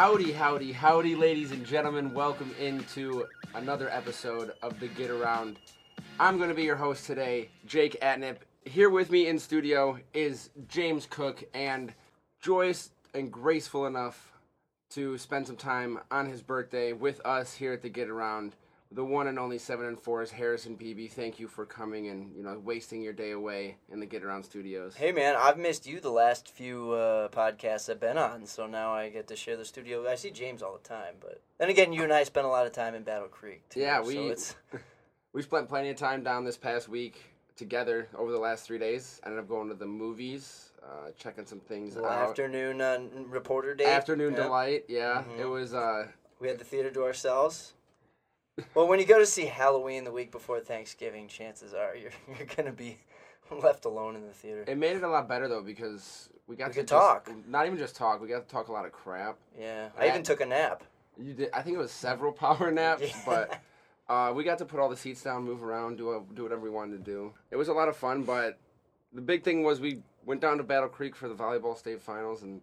Howdy, howdy, howdy, ladies and gentlemen. Welcome into another episode of the Get Around. I'm going to be your host today, Jake Atnip. Here with me in studio is James Cook and joyous and graceful enough to spend some time on his birthday with us here at the Get Around. The one and only seven and four is Harrison Beeby. Thank you for coming and you know wasting your day away in the Get Around studios. Hey man, I've missed you the last few uh, podcasts I've been on, so now I get to share the studio. I see James all the time, but then again, you and I spent a lot of time in Battle Creek. Too, Yeah, so we- it's We spent plenty of time down this past week together over the last three days. I Ended up going to the movies, uh, checking some things little out. afternoon uh, reporter day. Afternoon Yeah. delight, yeah. Mhm. It was. Uh, We had the theater to ourselves. Well, when you go to see Halloween the week before Thanksgiving, chances are you're you're gonna be left alone in the theater. it made it a lot better though because we got We to could just- talk. Not even just talk. We got to talk a lot of crap. Yeah, I even That- took a nap. You did. I think it was several power naps, Yeah. but uh, we got to put all the seats down, move around, do a, do whatever we wanted to do. It was a lot of fun, but the big thing was we went down to Battle Creek for the volleyball state finals, and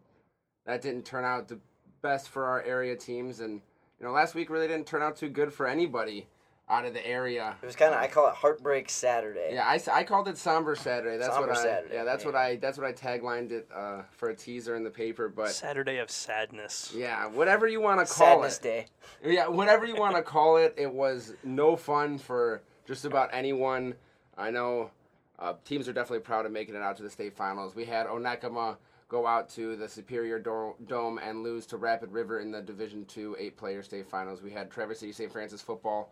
that didn't turn out the best for our area teams. And you know, last week really didn't turn out too good for anybody out of the area. It was kind of I call it Heartbreak Saturday. Yeah, I, I called it somber Saturday. That's Somber what I Saturday, yeah that's yeah. what I that's what I taglined it uh, for a teaser in the paper. But Saturday of sadness. yeah, whatever you want to call Sadness it. Day. Yeah, whatever you want to call it, it was no fun for just about anyone. I know uh, teams are definitely proud of making it out to the state finals. We had Onekama go out to the Superior Dome and lose to Rapid River in the Division Two eight-player state finals. We had Traverse City St. Francis football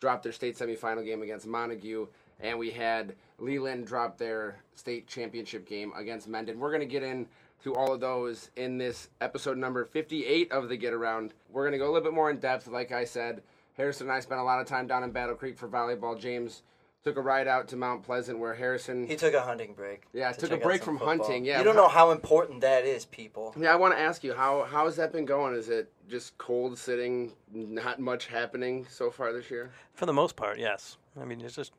drop their state semifinal game against Montague, and we had Leland drop their state championship game against Mendon. We're gonna get in to all of those in this episode number 58 of the Get Around. We're gonna go a little bit more in depth. Like I said, Harrison and I spent a lot of time down in Battle Creek for volleyball. James took a ride out to Mount Pleasant, where Harrison. He took a hunting break. Yeah, to took a break from football. hunting, yeah. you don't know how important that is, people. Yeah, I want to ask you how how has that been going? Is it just cold sitting, not much happening so far this year? For the most part, yes. I mean, it's just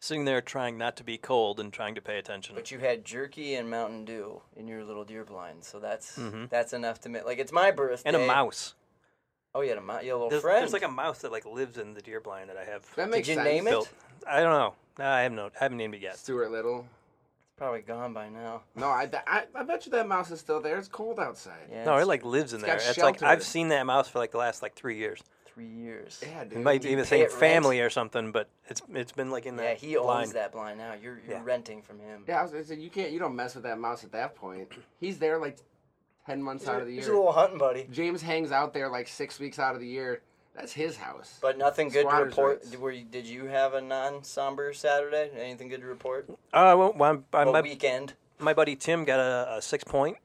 sitting there trying not to be cold and trying to pay attention. But you had jerky and Mountain Dew in your little deer blind, so that's Mhm. that's enough to make. Like it's my birthday. and a mouse. Oh, you had a, mou- you had a little There's, friend. there's like a mouse that like lives in the deer blind that I have That makes you sense. name it? built. I don't know. No, I haven't. know- I haven't named it yet. Stuart Little. It's probably gone by now. No, I, I, I bet you that mouse is still there. It's cold outside. Yeah, No, it like lives in it's there. got It's like shelter. I've seen that mouse for like the last like three years. three years. Yeah, dude. It might Do be you the pay same it rent? family or something, but it's it's been like in that. Yeah, that he owns blind. that blind now. You're you're Yeah. renting from him. Yeah, I was gonna say you can't. You don't mess with that mouse at that point. He's there like ten months He's, out a, of the year. he's a year. little hunting buddy. James hangs out there like six weeks out of the year. That's his house. But nothing good to report. rights. Were you, did you have a non-somber Saturday? Anything good to report? Uh, well, well, my, Well, my, weekend. my buddy Tim got a, a six point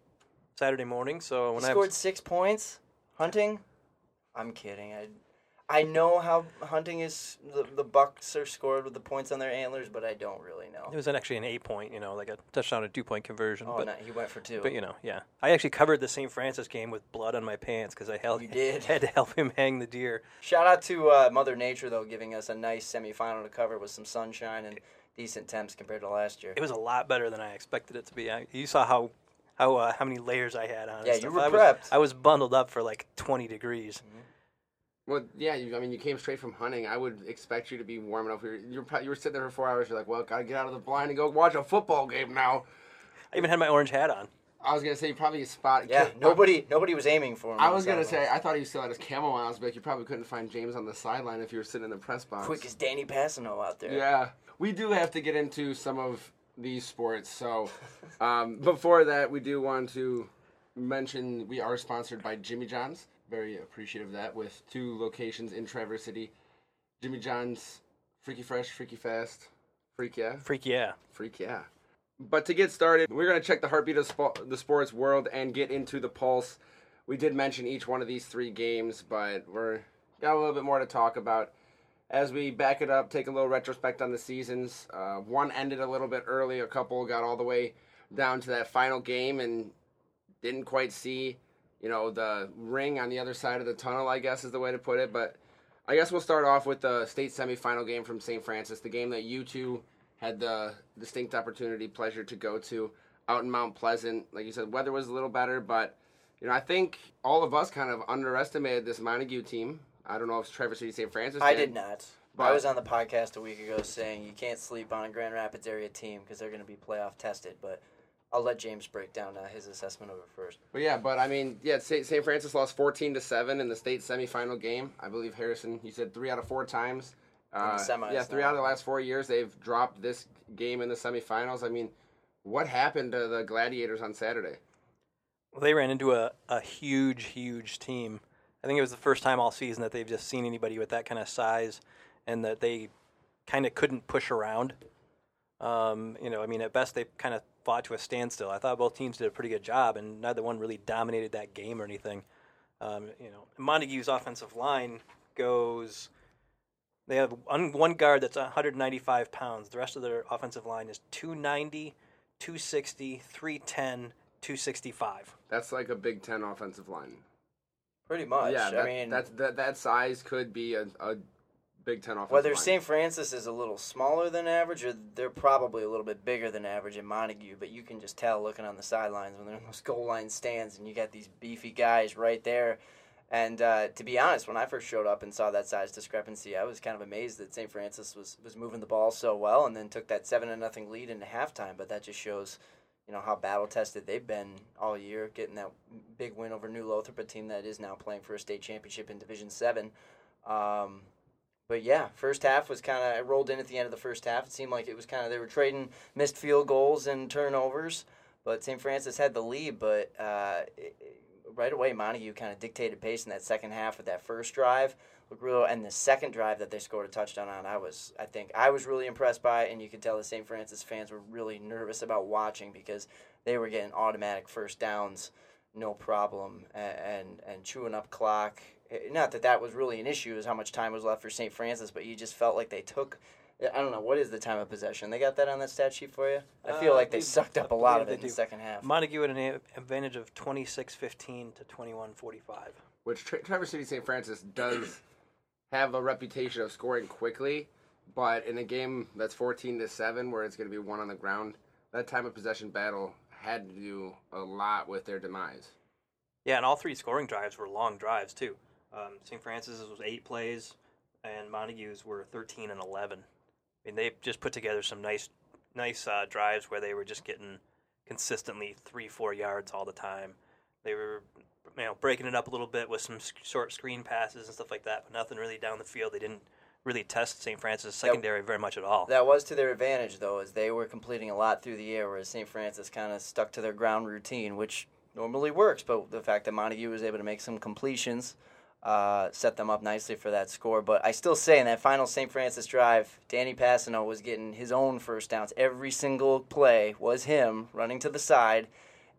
Saturday morning. So He when I scored was, six points hunting. I'm kidding. I I know how hunting is. The, the bucks are scored with the points on their antlers, but I don't really know. it was an, actually an eight point, you know, like a touchdown, a two point conversion. Oh, but no, he went for two. But you know, yeah, I actually covered the St. Francis game with blood on my pants because I held, You did. had to help him hang the deer. Shout out to uh, Mother Nature though, giving us a nice semifinal to cover with some sunshine and decent temps compared to last year. It was a lot better than I expected it to be. I, you saw how how uh, how many layers I had on. Yeah, you were I was, prepped. I was bundled up for like twenty degrees. Well, yeah. You, I mean, you came straight from hunting. I would expect you to be warm enough. You were, you were, pro- you were sitting there for four hours. You're like, well, gotta get out of the blind and go watch a football game now. I even had my orange hat on. I was gonna say you probably spot. Yeah, nobody nobody was aiming for him. I was gonna say. I thought he still had his camo on. I was like, you probably couldn't find James on the sideline if you were sitting in the press box. quick as Danny Passano out there. Yeah, we do have to get into some of these sports. So, um, before that, we do want to mention we are sponsored by Jimmy John's. Very appreciative of that with two locations in Traverse City. Jimmy John's, Freaky Fresh, Freaky Fast, Freak Yeah, Freak yeah. Freak Yeah. But to get started, we're going to check the heartbeat of spo- the sports world and get into the pulse. We did mention each one of these three games, but we're got a little bit more to talk about as we back it up. Take a little retrospect on the seasons. Uh, one ended a little bit early. A couple got all the way down to that final game and didn't quite see, you know, the ring on the other side of the tunnel. I guess is the way to put it. But I guess we'll start off with the state semifinal game from St. Francis, the game that you two had the distinct opportunity, pleasure to go to out in Mount Pleasant. Like you said, weather was a little better, but you know, I think all of us kind of underestimated this Montague team. I don't know if Traverse City St. Francis. I did not. I was on the podcast a week ago saying you can't sleep on a Grand Rapids area team because they're going to be playoff tested. But I'll let James break down uh, his assessment of it first. But yeah, but I mean, yeah, St. St. Francis lost 14 to seven in the state semifinal game. I believe Harrison, you said three out of four times. Uh, semis yeah, three now. out of the last four years they've dropped this game in the semifinals. I mean, what happened to the Gladiators on Saturday? Well, they ran into a, a huge, huge team. I think it was the first time all season that they've just seen anybody with that kind of size and that they kind of couldn't push around. Um, you know, I mean, at best they kind of fought to a standstill. I thought both teams did a pretty good job, and neither one really dominated that game or anything. Um, you know, Montague's offensive line goes. They have one, one guard that's 195 pounds. The rest of their offensive line is 290, 260, 310, 265. That's like a Big Ten offensive line. Pretty much. yeah, that, I mean, that's, that that size could be a, a Big Ten offensive whether. St. Francis is a little smaller than average or they're probably a little bit bigger than average in Montague, but you can just tell looking on the sidelines when they're in those goal line stands and you got these beefy guys right there. And uh, to be honest, when I first showed up and saw that size discrepancy, I was kind of amazed that St. Francis was, was moving the ball so well and then took that seven to nothing lead into halftime. But that just shows, you know, how battle tested they've been all year, getting that big win over New Lothrop, a team that is now playing for a state championship in Division Seven. Um, but yeah, first half was kind of it rolled in at the end of the first half. It seemed like it was kind of they were trading missed field goals and turnovers, but St. Francis had the lead. But uh, it, it- right away, Montague kind of dictated pace in that second half with that first drive. And the second drive that they scored a touchdown on, I was, I think, I was really impressed by, and you could tell the St. Francis fans were really nervous about watching because they were getting automatic first downs, no problem, and and, and chewing up clock. Not that that was really an issue, is how much time was left for St. Francis, but you just felt like they took. I don't know what is the time of possession. They got that on that stat sheet for you. I feel Uh, like they they- sucked up a lot of it they in the do. second half. Montague had an advantage of 26-15 to 21-45. which Tra- Traverse City St. Francis does have a reputation of scoring quickly, but in a game that's 14 to 7 where it's going to be one on the ground, that time of possession battle had to do a lot with their demise. Yeah, and all three scoring drives were long drives too. Um, St. Francis's was eight plays, and Montague's were 13 and 11. I mean, they just put together some nice, nice uh, drives where they were just getting consistently three, four yards all the time. They were, you know, breaking it up a little bit with some s- short screen passes and stuff like that, but nothing really down the field. They didn't really test St. Francis secondary very much at all. That was to their advantage, though, as they were completing a lot through the air, whereas St. Francis kind of stuck to their ground routine, which normally works. But the fact that Montague was able to make some completions uh, set them up nicely for that score. But I still say in that final St. Francis drive, Danny Passano was getting his own first downs. Every single play was him running to the side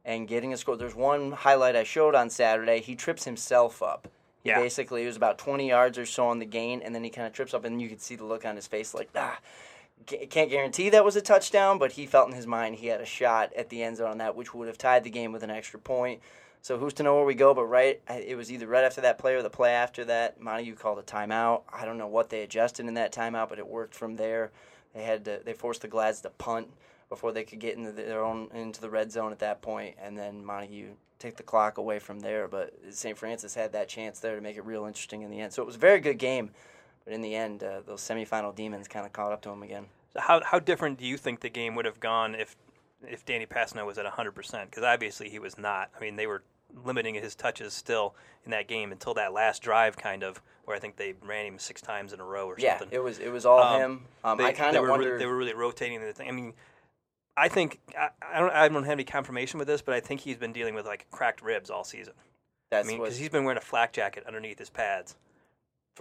and getting a score. There's one highlight I showed on Saturday. He trips himself up. He Yeah. basically it was about 20 yards or so on the gain, and then he kind of trips up, and you could see the look on his face, like ah. Can't guarantee that was a touchdown, but he felt in his mind he had a shot at the end zone on that, which would have tied the game with an extra point. So who's to know where we go? But right, it was either right after that play or the play after that. Montague called a timeout. I don't know what they adjusted in that timeout, but it worked from there. They had to, they forced the Glads to punt before they could get into their own into the red zone at that point, and then Montague take the clock away from there. But St. Francis had that chance there to make it real interesting in the end. So it was a very good game, but in the end, uh, those semifinal demons kind of caught up to him again. So how how different do you think the game would have gone if if Danny Passano was at 100%? Because obviously he was not. I mean, they were limiting his touches still in that game until that last drive, kind of, where I think they ran him six times in a row or Yeah, something. it was it was all Um, him. Um, they, I kind of were wonder. Really, they were really rotating the thing. I mean, I think I, I don't I don't have any confirmation with this, but I think he's been dealing with like cracked ribs all season. that's I mean, because he's been wearing a flak jacket underneath his pads.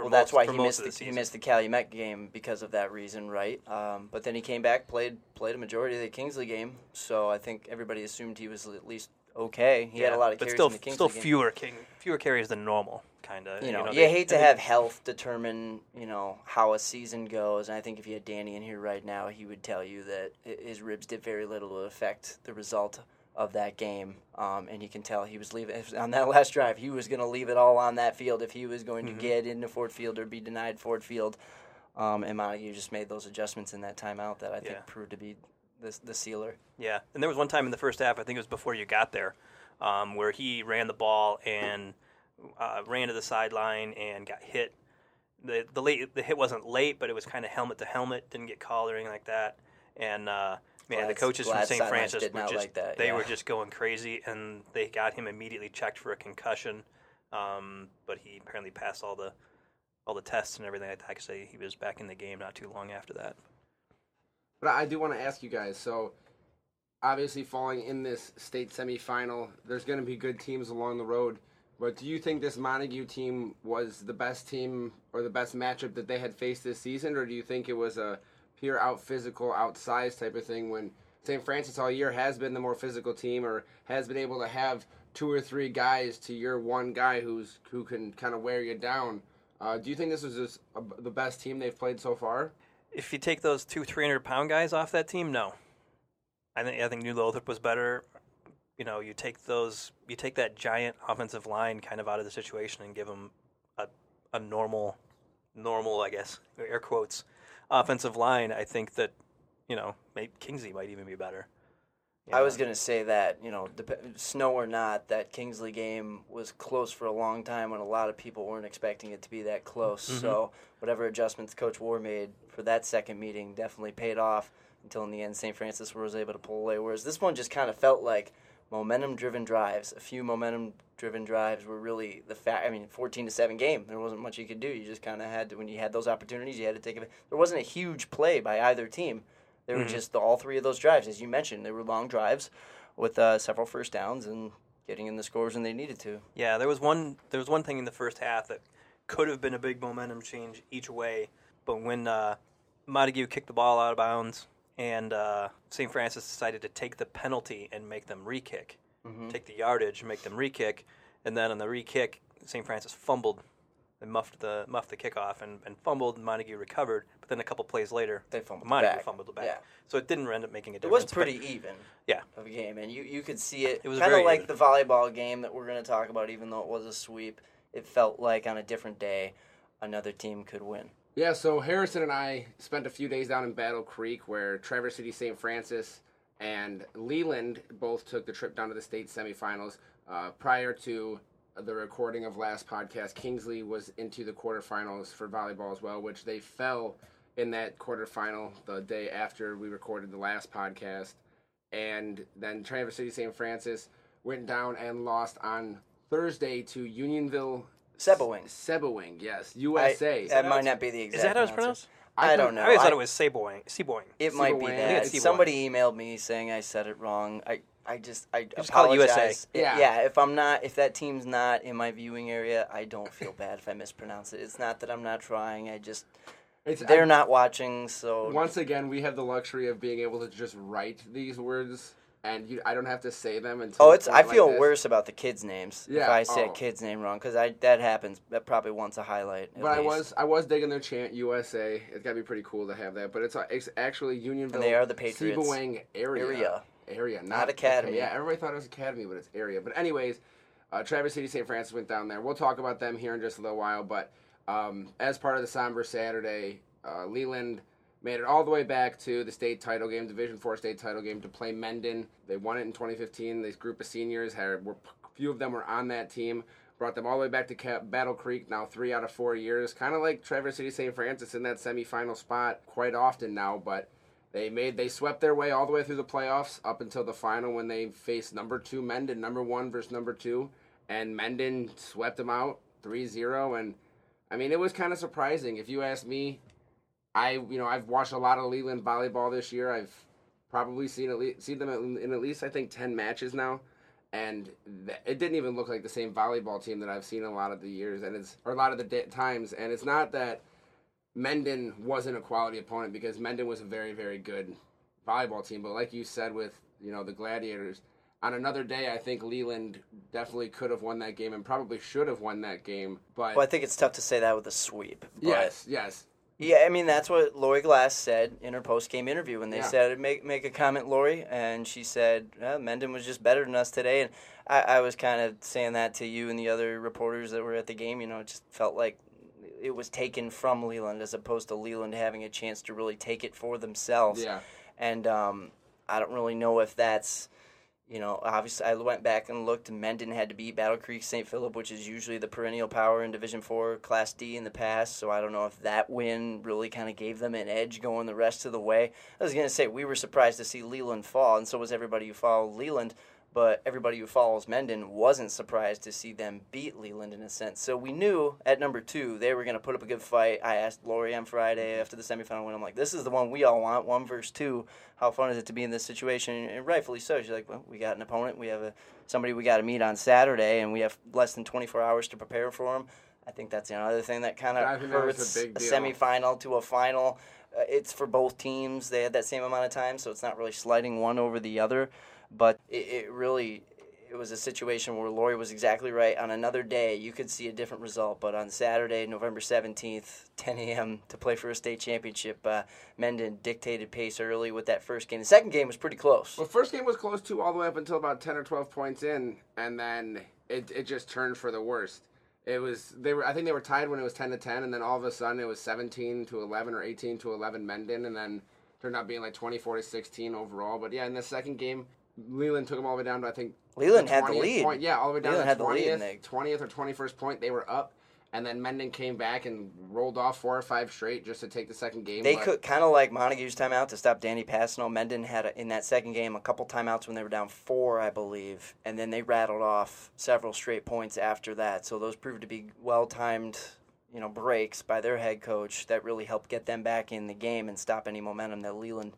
Well, that's why he missed the, the he missed the Calumet game because of that reason, right? Um, but then he came back, played played a majority of the Kingsley game, so I think everybody assumed he was at least okay. He had a lot of but carries still, in the Kingsley still game. fewer king, fewer carries than normal, kind of. you know, you, they- hate to have health determine, you know, how a season goes. And I think if you had Danny in here right now, he would tell you that his ribs did very little to affect the result of that game. Um, and you can tell he was leaving on that last drive. He was going to leave it all on that field if he was going Mm-hmm. to get into Ford Field or be denied Ford Field. Um, and Montague just made those adjustments in that timeout that I think Yeah. proved to be the, the sealer. Yeah, and there was one time in the first half, I think it was before you got there, um, where he ran the ball and uh, ran to the sideline and got hit. The the late the hit wasn't late, but it was kind of helmet to helmet. Didn't get called or anything like that. And uh, man, Glad- the coaches from St. Francis did were not just like that, they yeah. were just going crazy, and they got him immediately checked for a concussion. Um, but he apparently passed all the all the tests and everything like that. Because he was back in the game not too long after that. But I do want to ask you guys. So, obviously, falling in this state semifinal, there's going to be good teams along the road. But do you think this Montague team was the best team or the best matchup that they had faced this season, or do you think it was a pure out physical, outsized type of thing when St. Francis all year has been the more physical team or has been able to have two or three guys to your one guy who's who can kind of wear you down? Uh, do you think this was just a, the best team they've played so far? If you take those two 300 pound guys off that team, no. I think I think New Lothrop was better. You know, you take those, you take that giant offensive line kind of out of the situation and give them a, a normal, normal, I guess, air quotes, offensive line. I think that, you know, maybe Kingsley might even be better. You I was gonna say that you know, dep- snow or not, that Kingsley game was close for a long time when a lot of people weren't expecting it to be that close. Mm-hmm. So whatever adjustments Coach War made for that second meeting definitely paid off until in the end St. Francis was able to pull away. Whereas this one just kind of felt like momentum-driven drives. A few momentum-driven drives were really the fact. I mean, fourteen to seven game. There wasn't much you could do. You just kind of had to when you had those opportunities, you had to take it. There wasn't a huge play by either team. They were just the, all three of those drives, as you mentioned. They were long drives with uh, several first downs and getting in the scores when they needed to. Yeah, there was one. There was one thing in the first half that could have been a big momentum change each way, but when uh, Montague kicked the ball out of bounds and uh, St. Francis decided to take the penalty and make them re-kick, take the yardage, make them re-kick, and then on the re-kick, St. Francis fumbled and muffed the muffed the kickoff and, and fumbled. Montague recovered, but then a couple plays later, They fumbled Montague back. fumbled it back. Yeah. So it didn't end up making a It difference. was but- pretty even yeah. of a game, and you, you could see it. It was kind of like even. the volleyball game that we're going to talk about, even though it was a sweep. It felt like on a different day, another team could win. Yeah, so Harrison and I spent a few days down in Battle Creek where Traverse City St. Francis and Leland both took the trip down to the state semifinals. Uh, prior to the recording of last podcast, Kingsley was into the quarterfinals for volleyball as well, which they fell in that quarterfinal the day after we recorded the last podcast. And then Traverse City St. Francis went down and lost on Thursday to Unionville. Sebowing. Sebowing, yes. I- USA. that might not be the exact. Is that how it's pronounce- pronounced? I, I don't know. I always thought it was Seboing. Seboing. It might be Sebowang. I that. think it's Somebody emailed me saying I said it wrong. I, I just I Just call it USA. apologize. Yeah. yeah. If I'm not, if that team's not in my viewing area, I don't feel bad if I mispronounce it. It's not that I'm not trying. I just It's, they're I- not watching, so Once again, we have the luxury of being able to just write these words, and you, I don't have to say them until. Oh, it's. I feel this. worse about the kids' names if I say a oh. kid's name wrong because I that happens. That probably once a highlight. But I was I was digging their chant USA. It's got to be pretty cool to have that. But it's, uh, it's actually Unionville. And they are the Patriots. Sebowang area. Area. Area, not, Not academy. okay, yeah, everybody thought it was academy, but it's area. But anyways, uh, Traverse City St. Francis went down there. We'll talk about them here in just a little while. But um, as part of the somber Saturday, uh, Leland made it all the way back to the state title game, Division Four state title game, to play Mendon. They won it in 2015. This group of seniors had were a few of them were on that team. Brought them all the way back to Battle Creek. Now three out of four years, kind of like Traverse City St. Francis in that semifinal spot quite often now. But they made they swept their way all the way through the playoffs up until the final when they faced number two Mendon, number one versus number two, and Mendon swept them out 3-0. And I mean, it was kind of surprising. If you ask me, I you know I've watched a lot of Leland volleyball this year. I've probably seen at least, seen them in, at least I think ten matches now, and th- it didn't even look like the same volleyball team that I've seen a lot of the years, and it's or a lot of the times. And it's not that Mendon wasn't a quality opponent because Mendon was a very very good volleyball team, but like you said with you know the Gladiators. On another day, I think Leland definitely could have won that game and probably should have won that game. But Well, I think it's tough to say that with a sweep. But yes, yes, Yeah, I mean that's what Lori Glass said in her post game interview when they Yeah. said make make a comment, Lori, and she said uh, Mendon was just better than us today, and I, I was kind of saying that to you and the other reporters that were at the game. You know, it just felt like it was taken from Leland as opposed to Leland having a chance to really take it for themselves. yeah. and um, I don't really know if that's you know, obviously, I went back and looked. Mendon had to beat Battle Creek St. Philip, which is usually the perennial power in Division Four, Class D in the past. So I don't know if that win really kind of gave them an edge going the rest of the way. I was gonna say we were surprised to see Leland fall, and so was everybody who followed Leland. But everybody who follows Mendon wasn't surprised to see them beat Leland in a sense. So we knew at number two they were going to put up a good fight. I asked Lori on Friday after the semifinal win, I'm like, this is the one we all want, one versus two. How fun is it to be in this situation? And rightfully so. She's like, well, we got an opponent. We have a somebody we got to meet on Saturday, and we have less than 24 hours to prepare for them. I think that's another thing that kind of hurts a big a semifinal to a final. Uh, it's for both teams. They had that same amount of time, so it's not really sliding one over the other. But it, it really it was a situation where Lori was exactly right. On another day, you could see a different result. But on Saturday, November 17th, 10 a.m., to play for a state championship, uh, Mendon dictated pace early with that first game. The second game was pretty close. Well, first game was close too, all the way up until about ten or twelve points in, and then it it just turned for the worst. It was they were I think they were tied when it was ten to ten, and then all of a sudden it was seventeen to eleven or eighteen to eleven Mendon, and then turned out being like twenty four to sixteen overall. But yeah, in the second game, Leland took them all the way down to I think Leland had the lead. Point. Yeah, all the way down Leland to had the lead in twentieth, twentieth or twenty first point. They were up, and then Mendon came back and rolled off four or five straight just to take the second game. They but- could kind of like Montague's timeout to stop Danny Passano. Mendon had a, in that second game a couple timeouts when they were down four, I believe, and then they rattled off several straight points after that. So those proved to be well timed, you know, breaks by their head coach that really helped get them back in the game and stop any momentum that Leland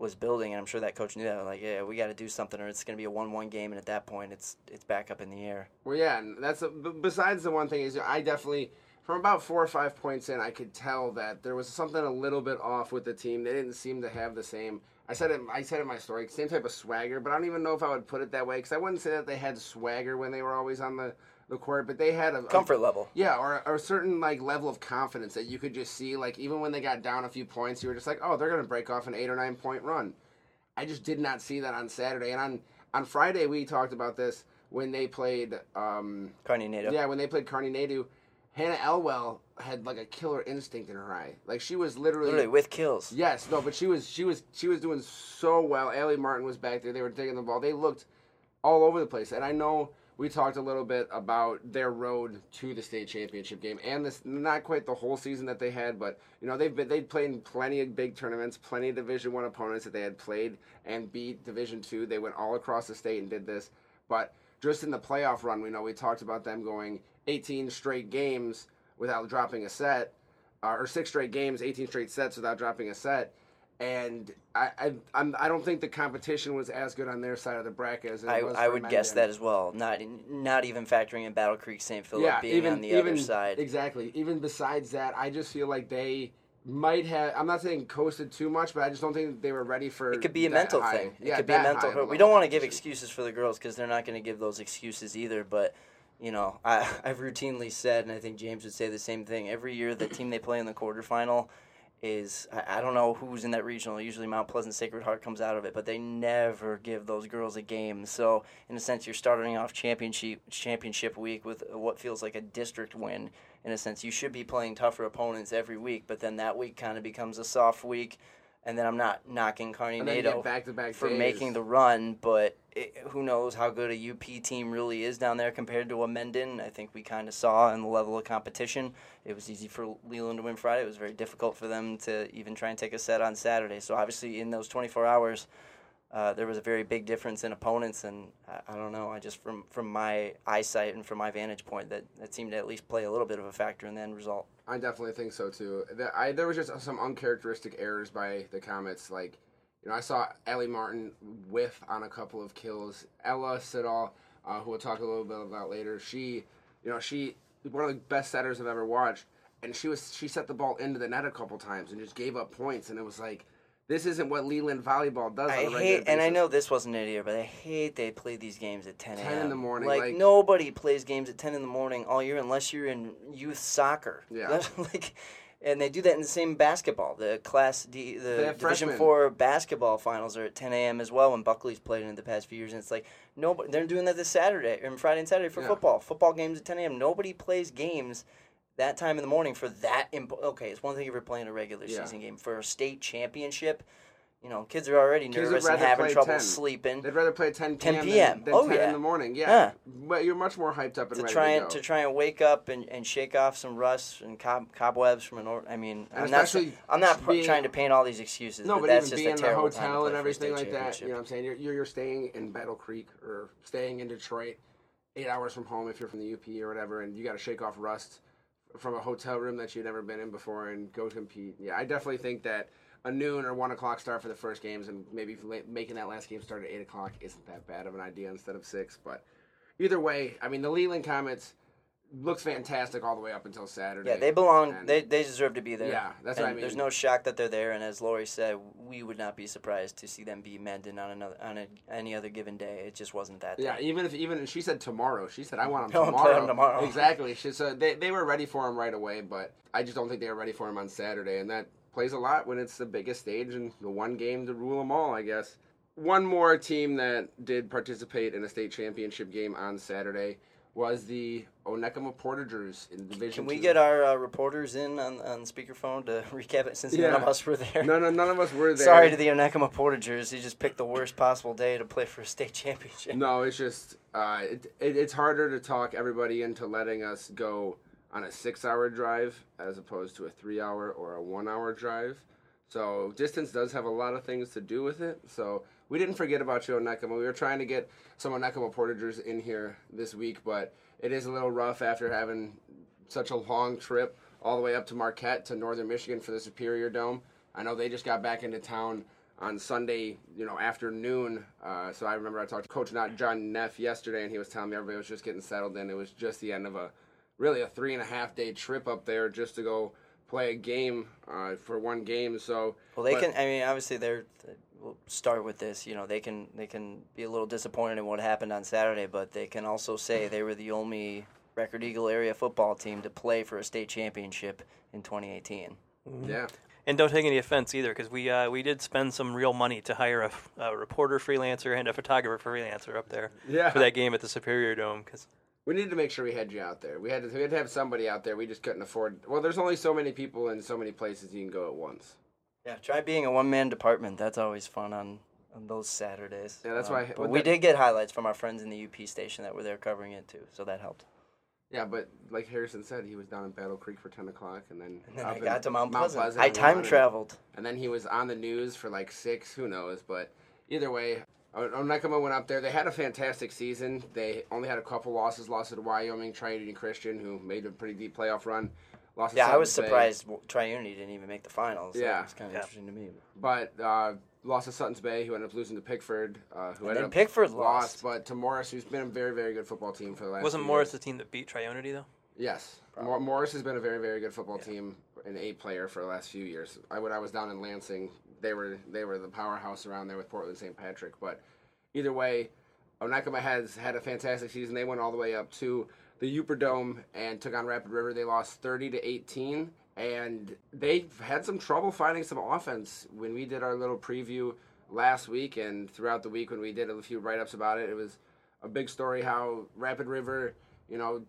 was building. And I'm sure that coach knew that. Like, yeah, we got to do something, or it's going to be a one-one game. And at that point, it's it's back up in the air. Well, yeah, and that's besides the one thing is I definitely from about four or five points in, I could tell that there was something a little bit off with the team. They didn't seem to have the same. I said it. I said in my story, same type of swagger, but I don't even know if I would put it that way because I wouldn't say that they had swagger when they were always on the the court, but they had a a- Comfort level. yeah, or, or a certain like level of confidence that you could just see. Like even when they got down a few points, you were just like, oh, they're gonna break off an eight or nine point run. I just did not see that on Saturday, and on on Friday we talked about this when they played. Um, Carney Nadeau. yeah, when they played Carney Nadeau, Hannah Elwell had like a killer instinct in her eye. Like she was literally, Literally with kills. yes, no, but she was she was she was doing so well. Allie Martin was back there. They were taking the ball. They looked all over the place. And I know we talked a little bit about their road to the state championship game and this not quite the whole season that they had, but you know they've been they'd played plenty of big tournaments, plenty of Division One opponents that they had played and beat Division Two. They went all across the state and did this, but just in the playoff run, we know we talked about them going 18 straight games without dropping a set, uh, or six straight games, 18 straight sets without dropping a set. And I, I, I'm, I don't think the competition was as good on their side of the bracket as it I. I would guess that as well. Not not even factoring in Battle Creek St. Philip yeah, being even on the even other side. exactly. Even besides that, I just feel like they might have. I'm not saying coasted too much, but I just don't think they were ready for. It could be a mental high- thing. It yeah, could be a mental. high We don't want to give excuses for the girls because they're not going to give those excuses either. But you know, I, I've routinely said, and I think James would say the same thing. Every year, the team they play in the quarterfinal is I, I don't know who's in that regional. Usually, Mount Pleasant Sacred Heart comes out of it, but they never give those girls a game. So, in a sense, you're starting off championship championship week with what feels like a district win. In a sense, you should be playing tougher opponents every week, but then that week kind of becomes a soft week. And then I'm not knocking Carney And then you Nato back-to-back for days. making the run, but it, who knows how good a UP team really is down there compared to a Mendon. I think we kind of saw in the level of competition. It was easy for Leland to win Friday. It was very difficult for them to even try and take a set on Saturday. So obviously, in those 24 hours, uh, there was a very big difference in opponents, and I, I don't know. I just from from my eyesight and from my vantage point, that that seemed to at least play a little bit of a factor in the end result. I definitely think so too. I, there was just some uncharacteristic errors by the Comets. Like, you know, I saw Ellie Martin whiff on a couple of kills. Ella Siddall, uh, who we'll talk a little bit about later, she, you know, she one of the best setters I've ever watched, and she was she set the ball into the net a couple times and just gave up points, and it was like, this isn't what Leland volleyball does. I on a regular hate, and I know this wasn't it either, but I hate they play these games at 10 a.m. 10 in the morning, Like, like- nobody plays games at 10 in the morning all year unless you're in youth soccer. Yeah. Like, and they do that in the same basketball. The Class D, the Division freshmen. Four basketball finals are at 10 a.m. as well. When Buckley's played in the past few years, and it's like nobody. They're doing that this Saturday and Friday and Saturday for Yeah. football. Football games at 10 a.m. Nobody plays games. That time in the morning for that imp- okay, it's one thing if you're playing a regular Yeah. season game for a state championship You know, kids are already Kids nervous and having trouble 10. sleeping. They'd rather play at 10 10 p.m. p.m.. than, than Oh, 10 yeah. in the morning. Yeah. Yeah. But you're much more hyped up and to ready try to and go. to try and wake up and, and shake off some rust and cob- cobwebs from an or I mean And I'm not I'm not pr- being- trying to paint all these excuses No, but, but, that's even just being a in a terrible time to hotel and everything like that, you know what I'm saying? You're, you're, you're staying in Battle Creek or staying in Detroit eight hours from home if you're from the UP or whatever, and you got to shake off rust from a hotel room that you've never been in before and go compete. Yeah, I definitely think that a noon or one o'clock start for the first games and maybe making that last game start at eight o'clock isn't that bad of an idea instead of six. But either way, I mean, the Leland Comets looks fantastic all the way up until Saturday. Yeah, they belong. And- They, they deserve to be there. Yeah, that's and what I mean. There's no shock that they're there, and as Lori said, we would not be surprised to see them be Mendon on another on a, any other given day. It just wasn't that. Yeah, day. even if even she said tomorrow, she said I want them tomorrow. him tomorrow. Exactly. She said they they were ready for him right away, but I just don't think they were ready for him on Saturday, and that plays a lot when it's the biggest stage and the one game to rule them all. I guess. One more team that did participate in a state championship game on Saturday was the Onekama Portagers in Division. Can we two. get our uh, reporters in on, on speakerphone to recap it since none of us were there? No, no, none of us were there. Sorry to the Onekama Portagers. He just picked the worst possible day to play for a state championship. No, it's just uh, it, it, it's harder to talk everybody into letting us go on a six-hour drive as opposed to a three-hour or a one-hour drive. So distance does have a lot of things to do with it. So we didn't forget about you, Onekama. We were trying to get some Onekama Portagers in here this week, but it is a little rough after having such a long trip all the way up to Marquette to Northern Michigan for the Superior Dome. I know they just got back into town on Sunday, you know, afternoon. Uh, so I remember I talked to Coach not John Neff yesterday, and he was telling me everybody was just getting settled in. It was just the end of a really a three and a half day trip up there just to go play a game uh, for one game. So Well, they but- can. I mean, obviously, they're. We'll start with this. You know, they can they can be a little disappointed in what happened on Saturday, but they can also say they were the only Record Eagle area football team to play for a state championship in 2018. Yeah, And don't take any offense either, because we uh, we did spend some real money to hire a reporter freelancer and a photographer freelancer up there yeah. for that game at the Superior Dome. Because We needed to make sure we had you out there. We had to, we had to have somebody out there. We just couldn't afford. Well, there's only so many people in so many places you can go at once. Yeah, try being a one man department. That's always fun on, on those Saturdays. Yeah, that's Um, why- But but we that- did get highlights from our friends in the UP station that were there covering it too, so that helped. Yeah, but like Harrison said, he was down in Battle Creek for ten o'clock, and then And then I got to Mount Pleasant. I time traveled. and then he was on the news for like six. Who knows? But either way, O- Onekama went up there. They had a fantastic season. They only had a couple losses. Lost to Wyoming Trinity Christian, who made a pretty deep playoff run. Lost to Yeah, I was Bay. surprised w- Triunity didn't even make the finals. Yeah. it's kind of Yeah. interesting to me. but uh, lost to Suttons Bay, who ended up losing to Pickford, uh, who And ended then up Pickford lost, lost. but to Morrice, who's been a very, very good football team for the last. wasn't Morrice years. the team that beat Triunity though? Yes, Mor- Morrice has been a very, very good football team, an A player for the last few years. I when I was down in Lansing, they were they were the powerhouse around there with Portland St. Patrick. But either way, Onekama has had a fantastic season. They went all the way up to the Yooper Dome and took on Rapid River. They lost thirty to eighteen, and they had some trouble finding some offense when we did our little preview last week and throughout the week when we did a few write ups about it. It was a big story how Rapid River, you know,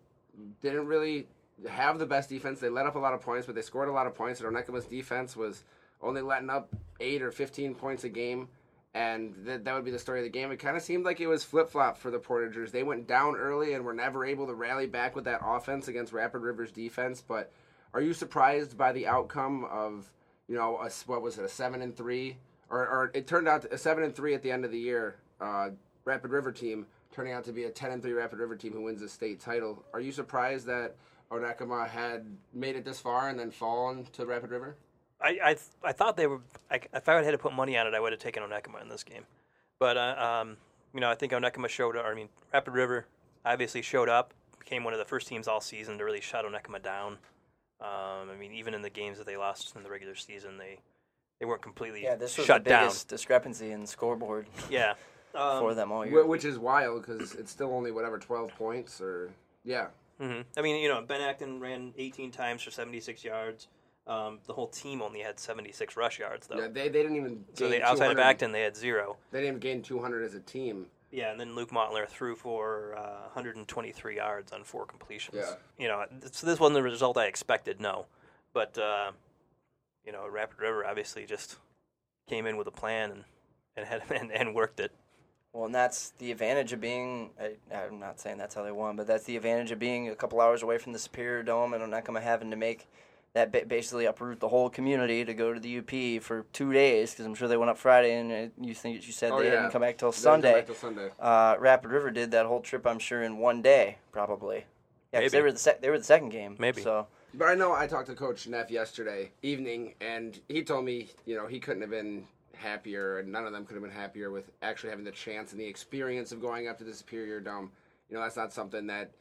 didn't really have the best defense. They let up a lot of points, but they scored a lot of points. And Onekama's defense was only letting up eight or fifteen points a game, and th- that would be the story of the game. It kind of seemed like it was flip flop for the Portagers. They went down early and were never able to rally back with that offense against Rapid River's defense. But are you surprised by the outcome of you know a, what was it a seven and three, or, or it turned out a seven and three at the end of the year? Uh, Rapid River team turning out to be a 10 and 3 Rapid River team who wins the state title. Are you surprised that Onekama had made it this far and then fallen to Rapid River? I I, I thought they were. I, if I had to put money on it, I would have taken Onekama in this game. But uh, um, you know, I think Onekama showed. Or I mean, Rapid River obviously showed up. Became one of the first teams all season to really shut Onekama down. Um, I mean, even in the games that they lost in the regular season, they they weren't completely Yeah, this was shut the down. biggest discrepancy in scoreboard Yeah. Um, for them all year. Which is wild because it's still only whatever 12 points or yeah. hmm I mean, you know, Ben Acton ran 18 times for 76 yards. Um, the whole team only had 76 rush yards, though. Yeah, they, they didn't even so they, outside of Acton, they had zero. They didn't even gain 200 as a team. Yeah, and then Luke Mottler threw for uh, 123 yards on four completions. Yeah. You know, so this wasn't the result I expected, no. But, uh, you know, Rapid River obviously just came in with a plan and and had and, and worked it. Well, and that's the advantage of being. I, I'm not saying that's how they won, but that's the advantage of being a couple hours away from the Superior Dome and Onekama having to make that basically uproot the whole community to go to the UP for two days because I'm sure they went up Friday and uh, you think you said Oh, they yeah. didn't come back till They didn't come Sunday. back till Sunday. Uh, Rapid River did that whole trip, I'm sure, in one day, probably. Yeah, 'cause they were the sec- they were the second game. Maybe. So But I know I talked to Coach Neff yesterday evening, and he told me, you know, he couldn't have been happier, and none of them could have been happier with actually having the chance and the experience of going up to the Superior Dome. You know, that's not something that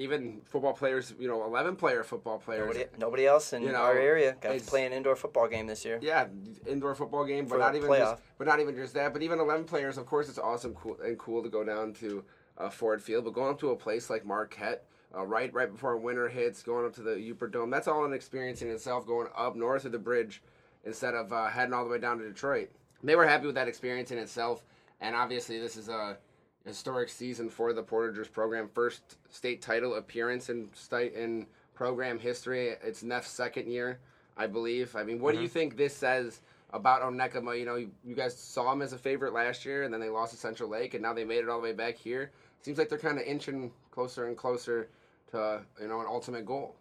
even football players, you know, 11 player football players. nobody, nobody else in You know, our area got to play an indoor football game this year. Yeah, indoor football game, but For not even playoff. just, but not even just that. But even eleven players, of course, it's awesome, cool, and cool to go down to uh, Ford Field. But going up to a place like Marquette, uh, right right before winter hits, going up to the Yooper Dome, that's all an experience in itself. Going up north of the bridge instead of uh, heading all the way down to Detroit, they were happy with that experience in itself. And obviously, this is a historic season for the Portagers program. First state title appearance in state in program history. It's Neff's second year, I believe. I mean, what do you mm-hmm. think this says about Onekama? You know, you, you guys saw them as a favorite last year, and then they lost to Central Lake, and now they made it all the way back here. Seems like they're kind of inching closer and closer to you know an ultimate goal.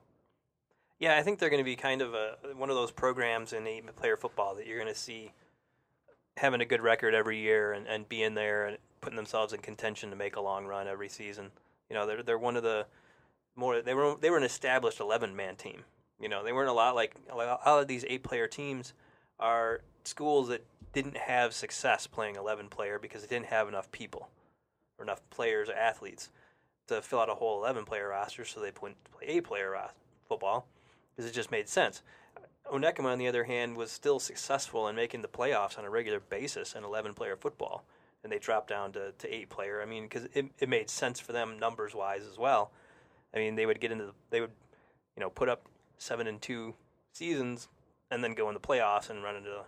Yeah, I think they're going to be kind of a one of those programs in eight player football that you're going to see having a good record every year and, and being there and putting themselves in contention to make a long run every season. You know, they're they're one of the more they were they were an established eleven man team. You know, they weren't a lot like a lot of these eight player teams are schools that didn't have success playing eleven player because they didn't have enough people or enough players or athletes to fill out a whole eleven player roster, so they went to play eight player football because it just made sense. Onekama, on the other hand, was still successful in making the playoffs on a regular basis in 11 player football, and they dropped down to, to 8 player. I mean, because it, it made sense for them numbers wise as well. I mean, they would get into the, they would, you know, put up 7 and 2 seasons and then go in the playoffs and run into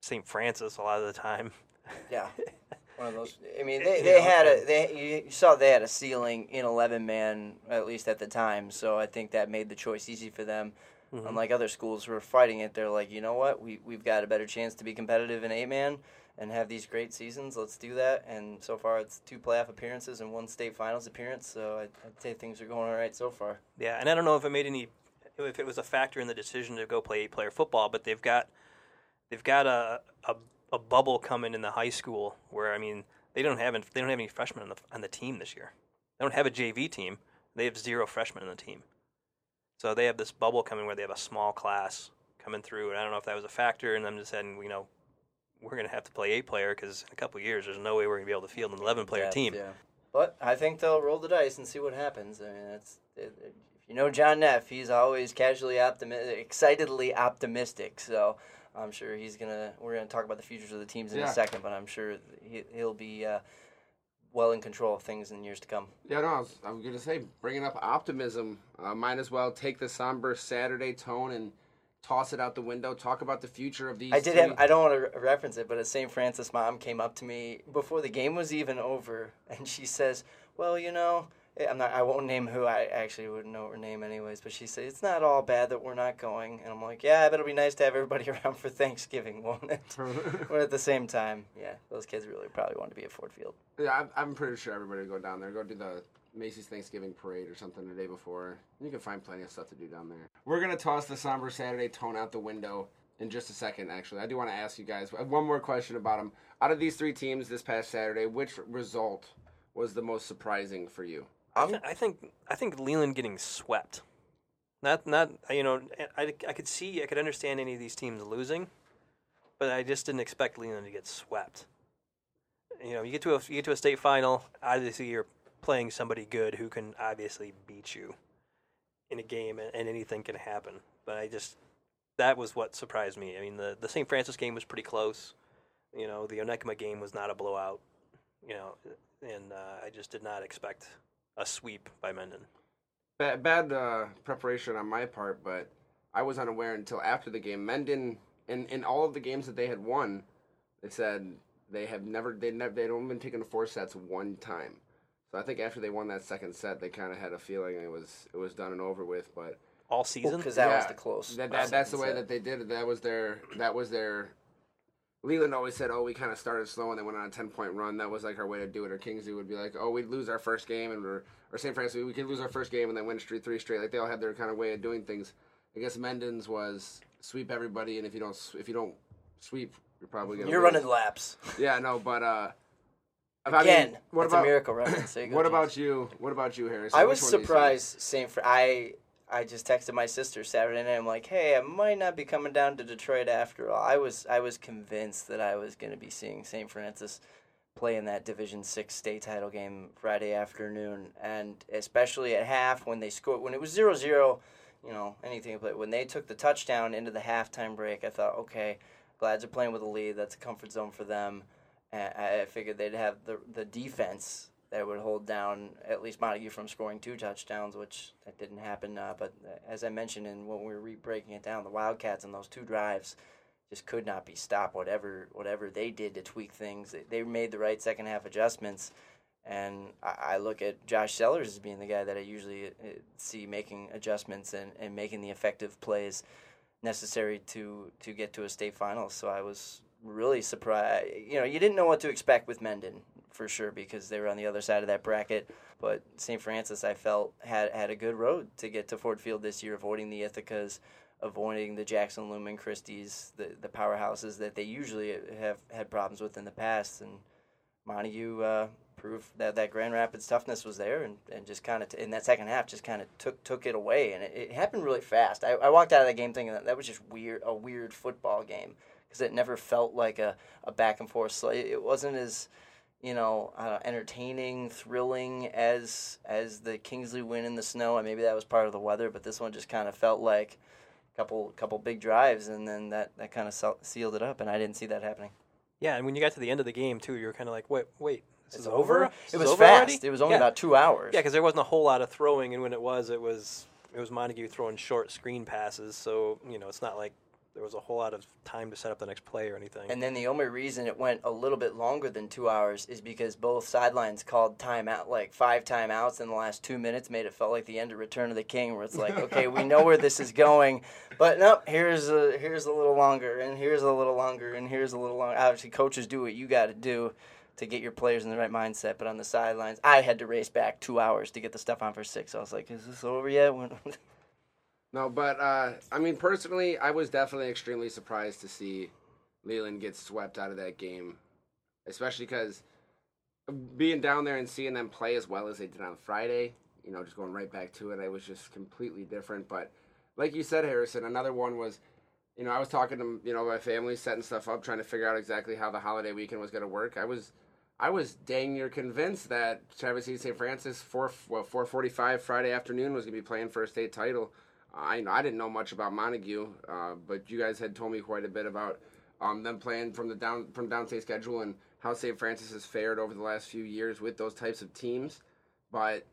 St. Francis a lot of the time. Yeah. One of those. I mean, they, they had a they you- you saw they had a ceiling in eleven man at least at the time. So I think that made the choice easy for them. Mm-hmm. Unlike other schools who are fighting it, they're like, you know what, we we've got a better chance to be competitive in eight man and have these great seasons. Let's do that. And so far, it's two playoff appearances and one state finals appearance. So I'd, I'd say things are going all right so far. Yeah, and I don't know if it made any, if it was a factor in the decision to go play eight player football, but they've got, they've got a, a a bubble coming in the high school where I mean they don't have they don't have any freshmen on the on the team this year. They don't have a JV team. They have zero freshmen on the team. So they have this bubble coming where they have a small class coming through, and I don't know if that was a factor in them just saying, you know, we're going to have to play eight player because in a couple of years there's no way we're going to be able to field an eleven player Yeah, team. Yeah. But I think they'll roll the dice and see what happens. I mean, it's it, it- if you know John Neff, he's always casually optimistic, excitedly optimistic. So I'm sure he's gonna. We're gonna talk about the futures of the teams in Yeah. a second, but I'm sure he, he'll be uh, well in control of things in years to come. Yeah, no, I was, I was going to say, bringing up optimism, uh, might as well take the somber Saturday tone and toss it out the window. Talk about the future of these. I did have. I don't want to re- reference it, but a St. Francis mom came up to me before the game was even over, and she says, "Well, you know." eh, I'm not. I won't name who. I actually wouldn't know her name anyways. But she said it's not all bad that we're not going, and I'm like, yeah, but it'll be nice to have everybody around for Thanksgiving, won't it? but at the same time, yeah, those kids really probably want to be at Ford Field. Yeah, I'm, I'm pretty sure everybody would go down there, go do the Macy's Thanksgiving parade or something the day before. You can find plenty of stuff to do down there. We're gonna toss the somber Saturday tone out the window in just a second. Actually, I do want to ask you guys one more question about them. Out of these three teams this past Saturday, which result was the most surprising for you? I, th- I think I think Leland getting swept. Not not you know I, I could see I could understand any of these teams losing, but I just didn't expect Leland to get swept. You know, you get to a you get to a state final. Obviously, you're playing somebody good who can obviously beat you in a game, and, anything can happen. But I just that was what surprised me. I mean, the the St. Francis game was pretty close. You know, the Onekama game was not a blowout. You know, and uh, I just did not expect a sweep by Mendon. Bad, bad uh, preparation on my part, but I was unaware until after the game. Mendon, in, in all of the games that they had won, they said they have never they never they'd only been taken four sets one time. So I think after they won that second set, they kind of had a feeling it was it was done and over with. But All season? Because that was the close. that, that, that's the way set. that they did it. That was their that was their Leland always said, "Oh, we kind of started slow and then went on a ten point run. That was like our way to do it." Or Kingsley would be like, "Oh, we'd lose our first game and we're, or St. Francis, we could lose our first game and then win straight three straight." Like they all had their kind of way of doing things. I guess Mendon's was sweep everybody, and if you don't if you don't sweep, you're probably gonna You're lose. running laps. Yeah, no, but uh, I mean, Again, what about a miracle reference. There you go, what James. about you? What about you, Harris? I was one do you see? surprised. St. Fr- I I just texted my sister Saturday night. I'm like, hey, I might not be coming down to Detroit after all. I was I was convinced that I was going to be seeing St. Francis play in that Division Six state title game Friday afternoon, and especially at half when they scored when it was 0-0, You know anything, but when they took the touchdown into the halftime break, I thought, okay, Glads are playing with a lead. That's a comfort zone for them. I figured they'd have the the defense that would hold down at least Montague from scoring two touchdowns, which that didn't happen. Uh, but as I mentioned, and when we were re- breaking it down, the Wildcats in those two drives just could not be stopped. Whatever whatever they did to tweak things, they, they made the right second half adjustments. And I, look at Josh Sellers as being the guy that I usually uh, see making adjustments and, and making the effective plays necessary to to get to a state finals. So I was really surprised. You know, you didn't know what to expect with Mendon for sure because they were on the other side of that bracket. But St. Francis, I felt had had a good road to get to Ford Field this year, avoiding the Ithacas, avoiding the Jackson Lumen Christies, the the powerhouses that they usually have had problems with in the past. And Montague uh, proved that that Grand Rapids toughness was there, and, and just kind of t- in that second half just kind of took took it away, and it, it happened really fast. I, I walked out of that game thinking that that was just weird a weird football game because it never felt like a, a back and forth. So it, wasn't as you know uh, entertaining, thrilling as as the Kingsley win in the snow, and maybe that was part of the weather. But this one just kind of felt like a couple couple big drives, and then that that kind of sealed it up, and I didn't see that happening. Yeah, and when you got to the end of the game too, you were kind of like, wait, wait, this It's is over. It was over fast. already? It was only yeah. about two hours. Yeah, because there wasn't a whole lot of throwing, and when it was, it was it was Montague throwing short screen passes. So you know, it's not like there was a whole lot of time to set up the next play or anything. And then the only reason it went a little bit longer than two hours is because both sidelines called timeout, like five timeouts in the last two minutes, made it felt like the end of Return of the King, where it's like, okay, we know where this is going, but nope, here's a here's a little longer, and here's a little longer, and here's a little longer. Obviously, coaches do what you got to do to get your players in the right mindset, but on the sidelines, I had to race back two hours to get the stuff on for six. I was like, is this over yet? No, but uh, I mean, personally, I was definitely extremely surprised to see Leland get swept out of that game, especially because being down there and seeing them play as well as they did on Friday, you know, just going right back to it, it was just completely different. But like you said, Harrison, another one was, you know, I was talking to you know my family, setting stuff up, trying to figure out exactly how the holiday weekend was going to work. I was. I was dang near convinced that Traverse City St. Francis four what four forty five Friday afternoon was gonna be playing for a state title. I I didn't know much about Montague, uh, but you guys had told me quite a bit about um, them playing from the down from downstate schedule and how St. Francis has fared over the last few years with those types of teams. But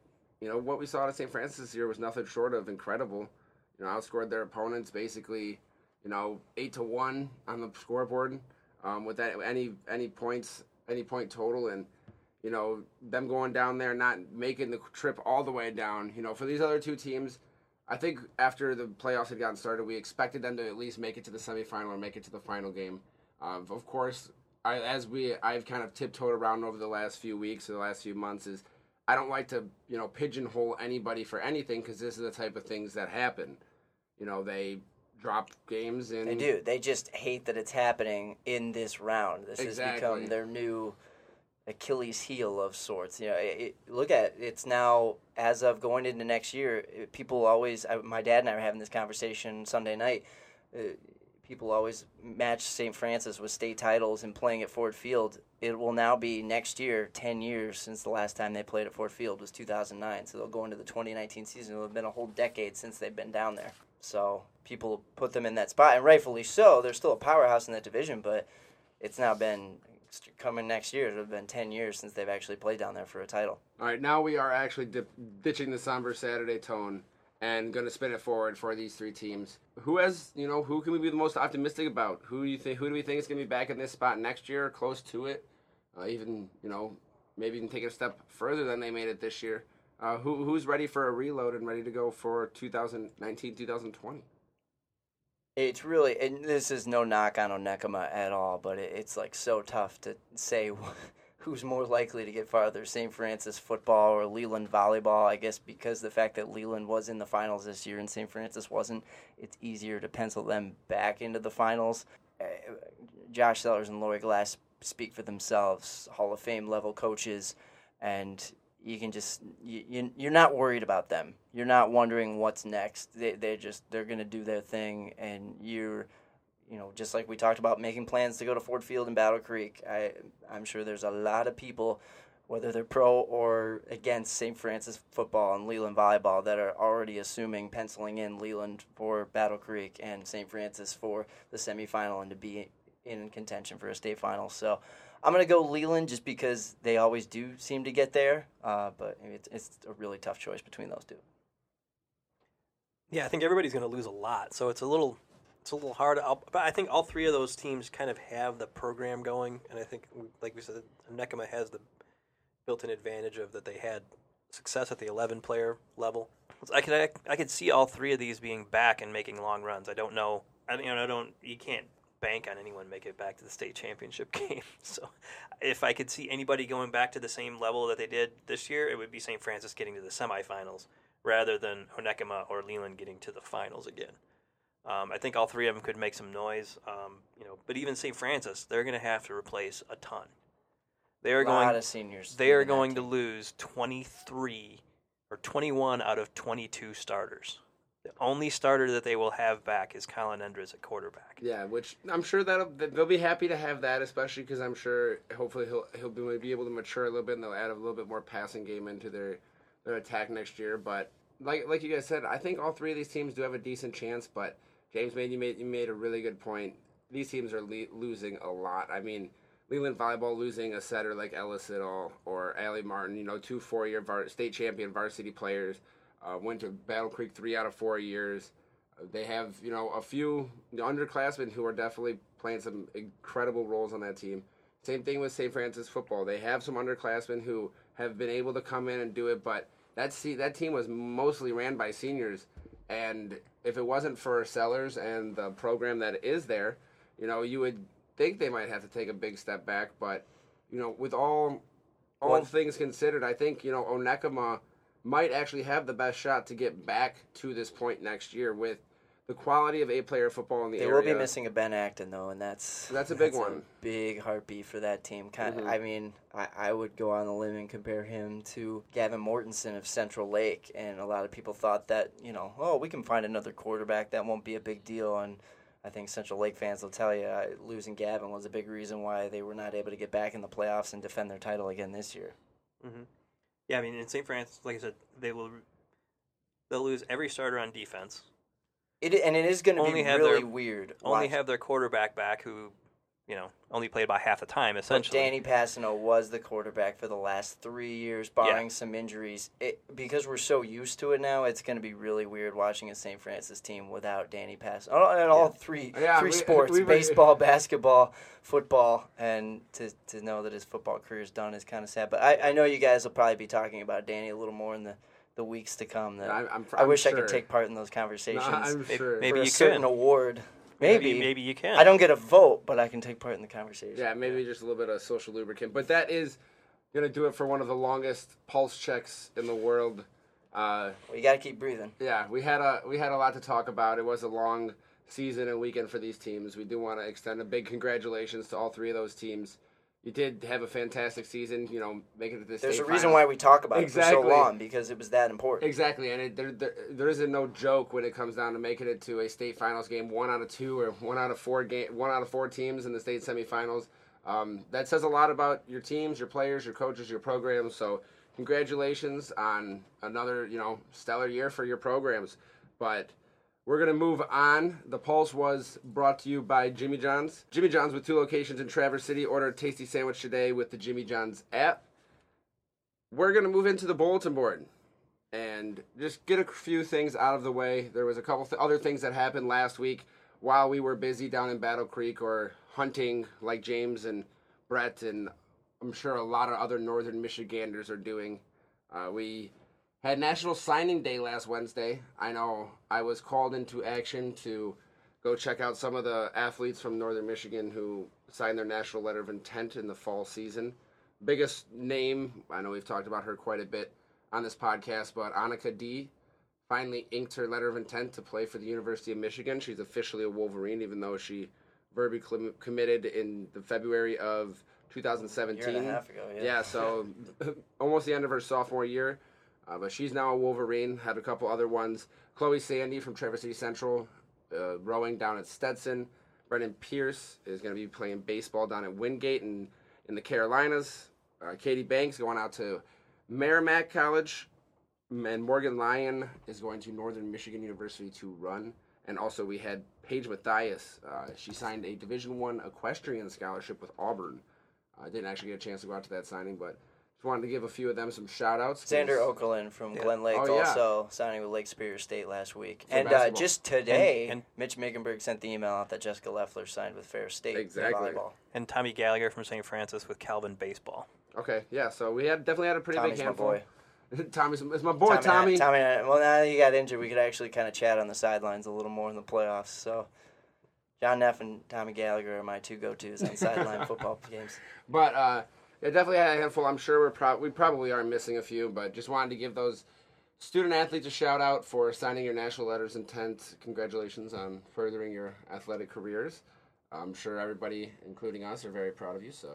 you know what we saw at St. Francis this year was nothing short of incredible. You know, outscored their opponents basically, you know, eight to one on the scoreboard um, with that, any any points any point total and you know them going down there not making the trip all the way down. You know, for these other two teams. I think after the playoffs had gotten started, we expected them to at least make it to the semifinal or make it to the final game. Um, of course, I, as we I've kind of tiptoed around over the last few weeks or the last few months is I don't like to you know pigeonhole anybody for anything because this is the type of things that happen. You know, they drop games and They do. They just hate that it's happening in this round. This has become their new Achilles heel of sorts. You know, it, it- look at it. it's now as of going into next year. it- people always. I, my dad and I were having this conversation Sunday night. Uh, people always match St. Francis with state titles and playing at Ford Field. It will now be next year, ten years since the last time they played at Ford Field was 2009. So they'll go into the 2019 season. It'll have been a whole decade since they've been down there. So people put them in that spot, and rightfully so. They're still a powerhouse in that division, but it's now been coming next year. It'll have been 10 years since they've actually played down there for a title. All right, now we are actually dip, ditching the somber Saturday tone and going to spin it forward for these three teams. Who has, you know, who can we be the most optimistic about? Who do you think? Who do we think is going to be back in this spot next year, close to it? Uh, even, you know, maybe even take it a step further than they made it this year. Uh, who who's ready for a reload and ready to go for 2019, 2020? It's really, and this is no knock on Onekama at all, but it, it's like so tough to say who's more likely to get farther, St. Francis football or Leland volleyball. I guess because the fact that Leland was in the finals this year and St. Francis wasn't, it's easier to pencil them back into the finals. Uh, Josh Sellers and Lori Glass speak for themselves, Hall of Fame level coaches, and you can just you, you're not worried about them. You're not wondering what's next. They they just they're gonna do their thing, and you're you know just like we talked about making plans to go to Ford Field and Battle Creek. I I'm sure there's a lot of people. Whether they're pro or against St. Francis football and Leland volleyball, that are already assuming penciling in Leland for Battle Creek and St. Francis for the semifinal and to be in contention for a state final. So I'm going to go Leland just because they always do seem to get there, uh, but it's, it's a really tough choice between those two. Yeah, I think everybody's going to lose a lot, so it's a little it's a little hard. I'll, but I think all three of those teams kind of have the program going, and I think, like we said, Onekama has the built-in advantage of that they had success at the 11 player level. I could I, I could see all three of these being back and making long runs. I don't know. I you know I don't you can't bank on anyone making it back to the state championship game. So, if I could see anybody going back to the same level that they did this year, it would be St. Francis getting to the semifinals rather than Onekama or Leland getting to the finals again. Um, I think all three of them could make some noise, um, you know. But even St. Francis, they're going to have to replace a ton. They are a lot going. of seniors. They are going to lose twenty three or twenty one out of twenty two starters. The only starter that they will have back is Colin Endres at quarterback. Yeah, which I'm sure that they'll be happy to have that, especially because I'm sure hopefully he'll he'll be, able to mature a little bit and they'll add a little bit more passing game into their their attack next year. But like like you guys said, I think all three of these teams do have a decent chance. But James made you made you made a really good point. These teams are le- losing a lot. I mean, Leland volleyball losing a setter like Ella Siddall or Allie Martin, you know, two four year var- state champion varsity players. Uh, went to Battle Creek three out of four years. They have, you know, a few underclassmen who are definitely playing some incredible roles on that team. Same thing with St. Francis football. They have some underclassmen who have been able to come in and do it, but that se- that team was mostly ran by seniors. And if it wasn't for Sellers and the program that is there, you know, you would think they might have to take a big step back. But you know, with all all One- things considered, I think you know Onekama might actually have the best shot to get back to this point next year with the quality of eight-player football in the They area. They will be missing a Ben Acton though, and that's That's a big one. big heartbeat for that team. Kind Mhm. I mean, I, I would go on the limb and compare him to Gavin Mortensen of Central Lake, and a lot of people thought that you know, oh, we can find another quarterback. That won't be a big deal, and I think Central Lake fans will tell you uh, losing Gavin was a big reason why they were not able to get back in the playoffs and defend their title again this year. Mm-hmm. Yeah, I mean, in St. Francis, like I said, they will they'll lose every starter on defense. It and it is going to be really their- weird. Only watch- have their quarterback back, who you know only played about half the time But essentially. Danny Passano was the quarterback for the last three years, barring some injuries. It, because we're so used to it now, it's going to be really weird watching a St. Francis team without Danny Passano. And all three Yeah, three we- sports: we were- baseball, basketball, football, and to to know that his football career is done is kind of sad. But I, I know you guys will probably be talking about Danny a little more in the, the weeks to come. That I'm, I'm, I I'm wish I could take part in those No, conversations. I'm Maybe- sure. maybe for a you certain could. award. Maybe, maybe, maybe you can. I don't get a vote, but I can take part in the conversation. Yeah, maybe just a little bit of social lubricant. But that is gonna do it for one of the longest pulse checks in the world. Uh, Well, you got to keep breathing. yeah, we had a we had a lot to talk about. It was a long season and weekend for these teams. We do want to extend a big congratulations to all three of those teams. You did have a fantastic season. You know, making it to the There's state a reason finals. why we talk about it for so long because it was that important. Exactly, and it, there, there there isn't no joke when it comes down to making it to a state finals game, one out of two or one out of four game, one out of four teams in the state semifinals. Um, that says a lot about your teams, your players, your coaches, your programs. So congratulations on another you know stellar year for your programs. But we're gonna move on. The Pulse was brought to you by Jimmy John's. Jimmy John's with two locations in Traverse City. Order a tasty sandwich today with the Jimmy John's app. We're gonna move into the bulletin board and just get a few things out of the way. There was a couple th- other things that happened last week while we were busy down in Battle Creek or hunting, like James and Brett, and I'm sure a lot of other Northern Michiganders are doing. Uh, we had National Signing Day last Wednesday. I know I was called into action to go check out some of the athletes from Northern Michigan who signed their national letter of intent in the fall season. Biggest name, I know we've talked about her quite a bit on this podcast, but Annika D finally inked her letter of intent to play for the University of Michigan. She's officially a Wolverine, even though she verbally committed in the February of 2017. Year and a half ago, yeah. Yeah, so almost the end of her sophomore year. Uh, but she's now a Wolverine. Had a couple other ones. Chloe Sandy from Traverse City Central, uh, rowing down at Stetson. Brendan Pierce is going to be playing baseball down at Wingate in, in the Carolinas. Uh, Katie Banks going out to Merrimack College. And Morgan Lyon is going to Northern Michigan University to run. And also we had Paige Mathias. Uh, she signed a Division One equestrian scholarship with Auburn. I didn't actually get a chance to go out to that signing, but just wanted to give a few of them some shout outs. Xander Okerlund from Glen Lake Oh, yeah. also signing with Lake Superior State last week. For and uh, just today, And- and- Mitch Mickenberg sent the email out that Jessica Leffler signed with Ferris State. Exactly. volleyball. And Tommy Gallagher from St. Francis with Calvin Baseball. Okay, yeah, so we had definitely had a pretty Tommy's big my handful. boy. Tommy's it's my boy, Tommy. Tommy. and I- Tommy and I- well, now that he got injured, we could actually kind of chat on the sidelines a little more in the playoffs. So, John Neff and Tommy Gallagher are my two go-tos on sideline football games. But uh, yeah, definitely had a handful. I'm sure we're pro- we probably are missing a few, but just wanted to give those student athletes a shout out for signing your national letters intent. Congratulations on furthering your athletic careers. I'm sure everybody, including us, are very proud of you. So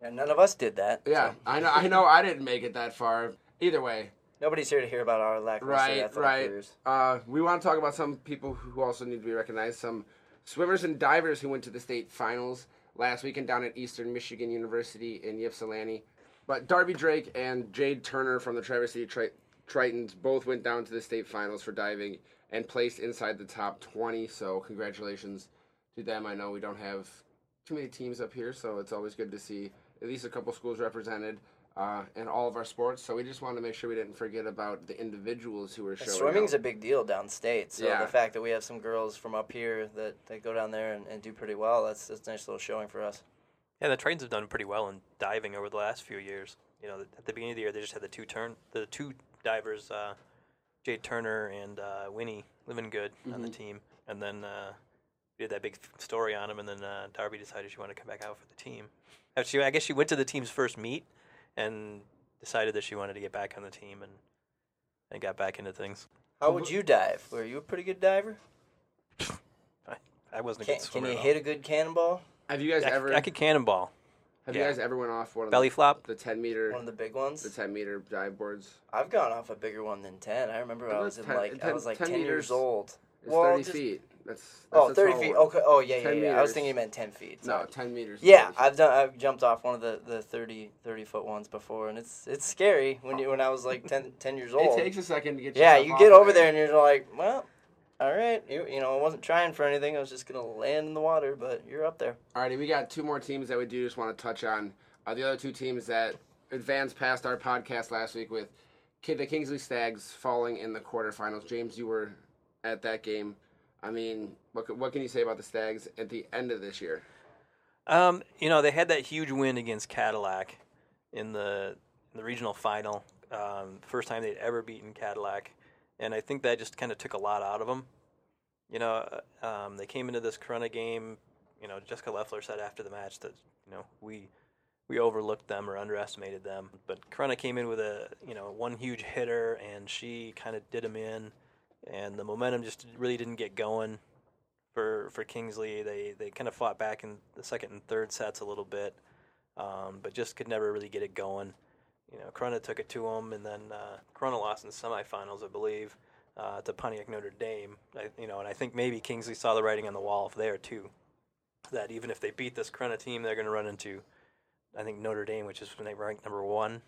And none of us did that. yeah, so I know. I know. I didn't make it that far. Either way, Nobody's here to hear about our lackluster right, athletic right. careers. Uh, we want to talk about some people who also need to be recognized. Some swimmers and divers who went to the state finals last weekend down at Eastern Michigan University in Ypsilanti. But Darby Drake and Jade Turner from the Traverse City Tri- Tritons both went down to the state finals for diving and placed inside the top 20. So congratulations to them. I know we don't have too many teams up here, so it's always good to see at least a couple schools represented. Uh, in all of our sports, so we just wanted to make sure we didn't forget about the individuals who were showing. Swimming's up. a big deal downstate, so Yeah. the fact that we have some girls from up here that, that go down there and, and do pretty well, that's, that's a nice little showing for us. Yeah, the Tritons have done pretty well in diving over the last few years. You know, at the beginning of the year, they just had the two turn, the two divers, uh, Jade Turner and uh, Winnie living good on the team, and then uh, we did that big story on them, and then uh, Darby decided she wanted to come back out for the team. Actually, I guess she went to the team's first meet and decided that she wanted to get back on the team and and got back into things. How would you dive? Were you a pretty good diver? I, I wasn't a Can, good can swimmer. you at all. hit a good cannonball? Have you guys I, ever? I could cannonball. have yeah. you guys ever went off one of the Belly the, flop? the ten meter, One of the big ones? the ten meter dive boards? I've gone off a bigger one than 10. I remember I Well, was in 10 like I 10 was like 10 10, years meters. old. It's Well, thirty just- feet. That's, that's Oh, 30 feet. one. Okay. Oh, yeah, yeah, 10 yeah. I was thinking you meant 10 feet. No, ten meters. Yeah, I've done. I've jumped off one of the, the 30, 30 foot ones before, and it's it's scary when you when I was like 10, 10 years old. It takes a second to get. yeah, you get over there and you're like, well, all right. You, you know, I wasn't trying for anything. I was just gonna land in the water, but you're up there. Alrighty, we got two more teams that we do just want to touch on. Uh, the other two teams that advanced past our podcast last week with Kid the Kingsley Stags falling in the quarterfinals. James, you were at that game. I mean, what what can you say about the Stags at the end of this year? Um, you know, they had that huge win against Cadillac in the in the regional final. Um, first time they'd ever beaten Cadillac, and I think that just kind of took a lot out of them. You know, uh, um, they came into this Corona game. You know, Jessica Leffler said after the match that you know we we overlooked them or underestimated them, but Corona came in with a you know one huge hitter, and she kind of did them in, and the momentum just really didn't get going for for Kingsley. They they kind of fought back in the second and third sets a little bit, um, but just could never really get it going. You know, Corona took it to them, and then uh, Corona lost in the semifinals, I believe, uh, to Pontiac Notre Dame. I, you know, and I think maybe Kingsley saw the writing on the wall there too, that even if they beat this Corona team, they're going to run into, I think Notre Dame, which is ranked number one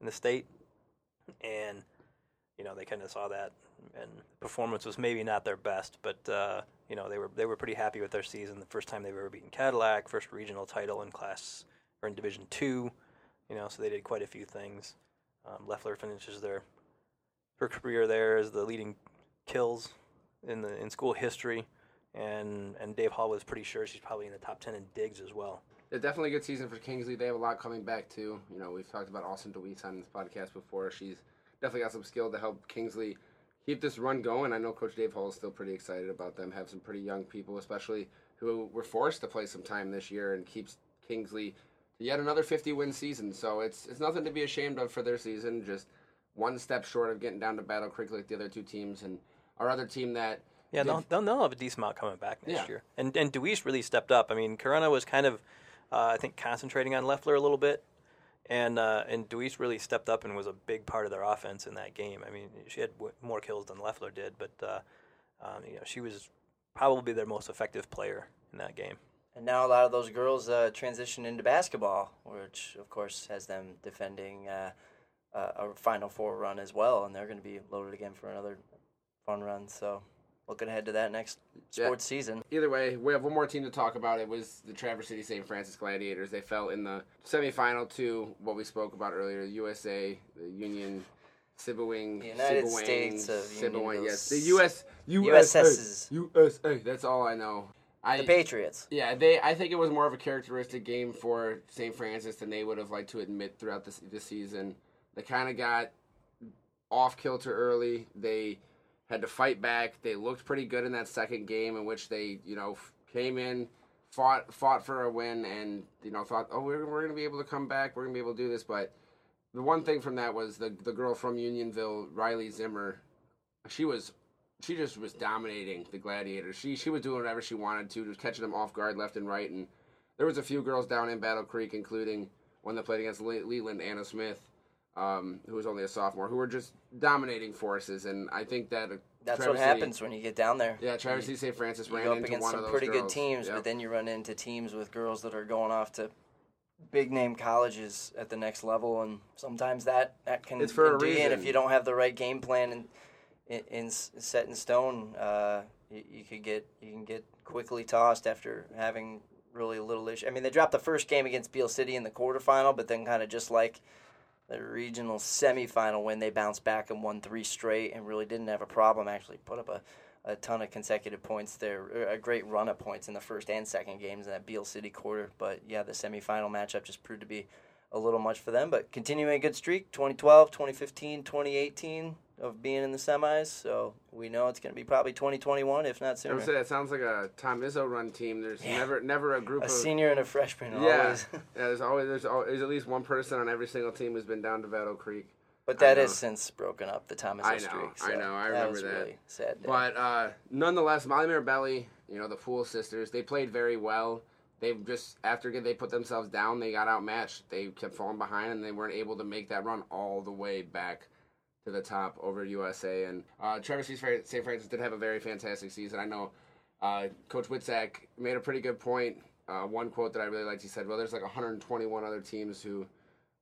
in the state, and you know they kind of saw that, and performance was maybe not their best, but uh, you know they were they were pretty happy with their season. The first time they've ever beaten Cadillac, first regional title in class or in Division Two, you know, so they did quite a few things. Um, Leffler finishes their her career there as the leading kills in the in school history, and and Dave Hall was pretty sure she's probably in the top ten in digs as well. Yeah, definitely a good season for Kingsley. They have a lot coming back too. You know, we've talked about Austin DeWeese on this podcast before. She's definitely got some skill to help Kingsley keep this run going. I know Coach Dave Hall is still pretty excited about them. Have some pretty young people, especially who were forced to play some time this year, and keeps Kingsley to yet another 50 win season. So it's it's nothing to be ashamed of for their season. Just one step short of getting down to Battle Creek like the other two teams, and our other team that. Yeah, did- they'll, they'll, they'll have a decent amount coming back next Yeah. year. And and Deweese really stepped up. I mean, Corona was kind of, uh, I think, concentrating on Leffler a little bit, and uh, and Deweese really stepped up and was a big part of their offense in that game. I mean, she had w- more kills than Leffler did, but uh, um, you know she was probably their most effective player in that game. And now a lot of those girls uh, transition into basketball, which of course has them defending uh, a Final Four run as well, and they're going to be loaded again for another fun run. So looking ahead to that next Yeah. sports season. Either way, we have one more team to talk about. It was the Traverse City St. Francis Gladiators. They fell in the semifinal to what we spoke about earlier, USA, the Union, Sebewaing, The United States of Sebewaing, yes, the. US, USA, USS's. USA. That's all I know. I, The Patriots. yeah, they. I think it was more of a characteristic game for St. Francis than they would have liked to admit throughout the, the season. They kind of got off kilter early. They had to fight back. They looked pretty good in that second game, in which they, you know, came in, fought fought for a win, and you know thought, oh, we're we're gonna be able to come back. We're gonna be able to do this. But the one thing from that was the the girl from Unionville, Riley Zimmer. She was she just was dominating the gladiators. She she was doing whatever she wanted to, just catching them off guard left and right. And there was a few girls down in Battle Creek, including one that played against Le- Leland, Anna Smith, um, who was only a sophomore, who were just dominating forces. And I think that That's Traverse what happens when you get down there. Yeah, Traverse City St. Francis You ran go up against some pretty good teams, Yep. but then you run into teams with girls that are going off to big name colleges at the next level, and sometimes that that can It's for a can do you in if you don't have the right game plan and in, in, set in stone. Uh, you, you could get you can get quickly tossed after having really little issue. I mean, they dropped the first game against Beale City in the quarterfinal, but then kind of just like the regional semifinal when they bounced back and won three straight and really didn't have a problem. Actually, put up a, a ton of consecutive points there, er, a great run of points in the first and second games in that Beale City quarter. But yeah, the semifinal matchup just proved to be a little much for them. But continuing a good streak 2012, 2015, 2018 of being in the semis. So we know it's going to be probably 2021, if not I would sooner. say that sounds like a Tom Izzo run team. There's Yeah. never never a group A of senior and a freshman. yeah. Always. yeah. There's always there's always there's at least one person on every single team who's been down to Battle Creek. But that has since broken up, the Thomas I know, streak. I so know, I that remember was that. really sad. day. But uh, nonetheless, Molly Mirabelli, you know the Pool sisters, they played very well. They just after they put themselves down, they got outmatched. They kept falling behind, and they weren't able to make that run all the way back to the top over USA. And uh, Trevor St. Francis did have a very fantastic season. I know uh, Coach Witzak made a pretty good point. Uh, one quote that I really liked, he said, "Well, there's like 121 other teams who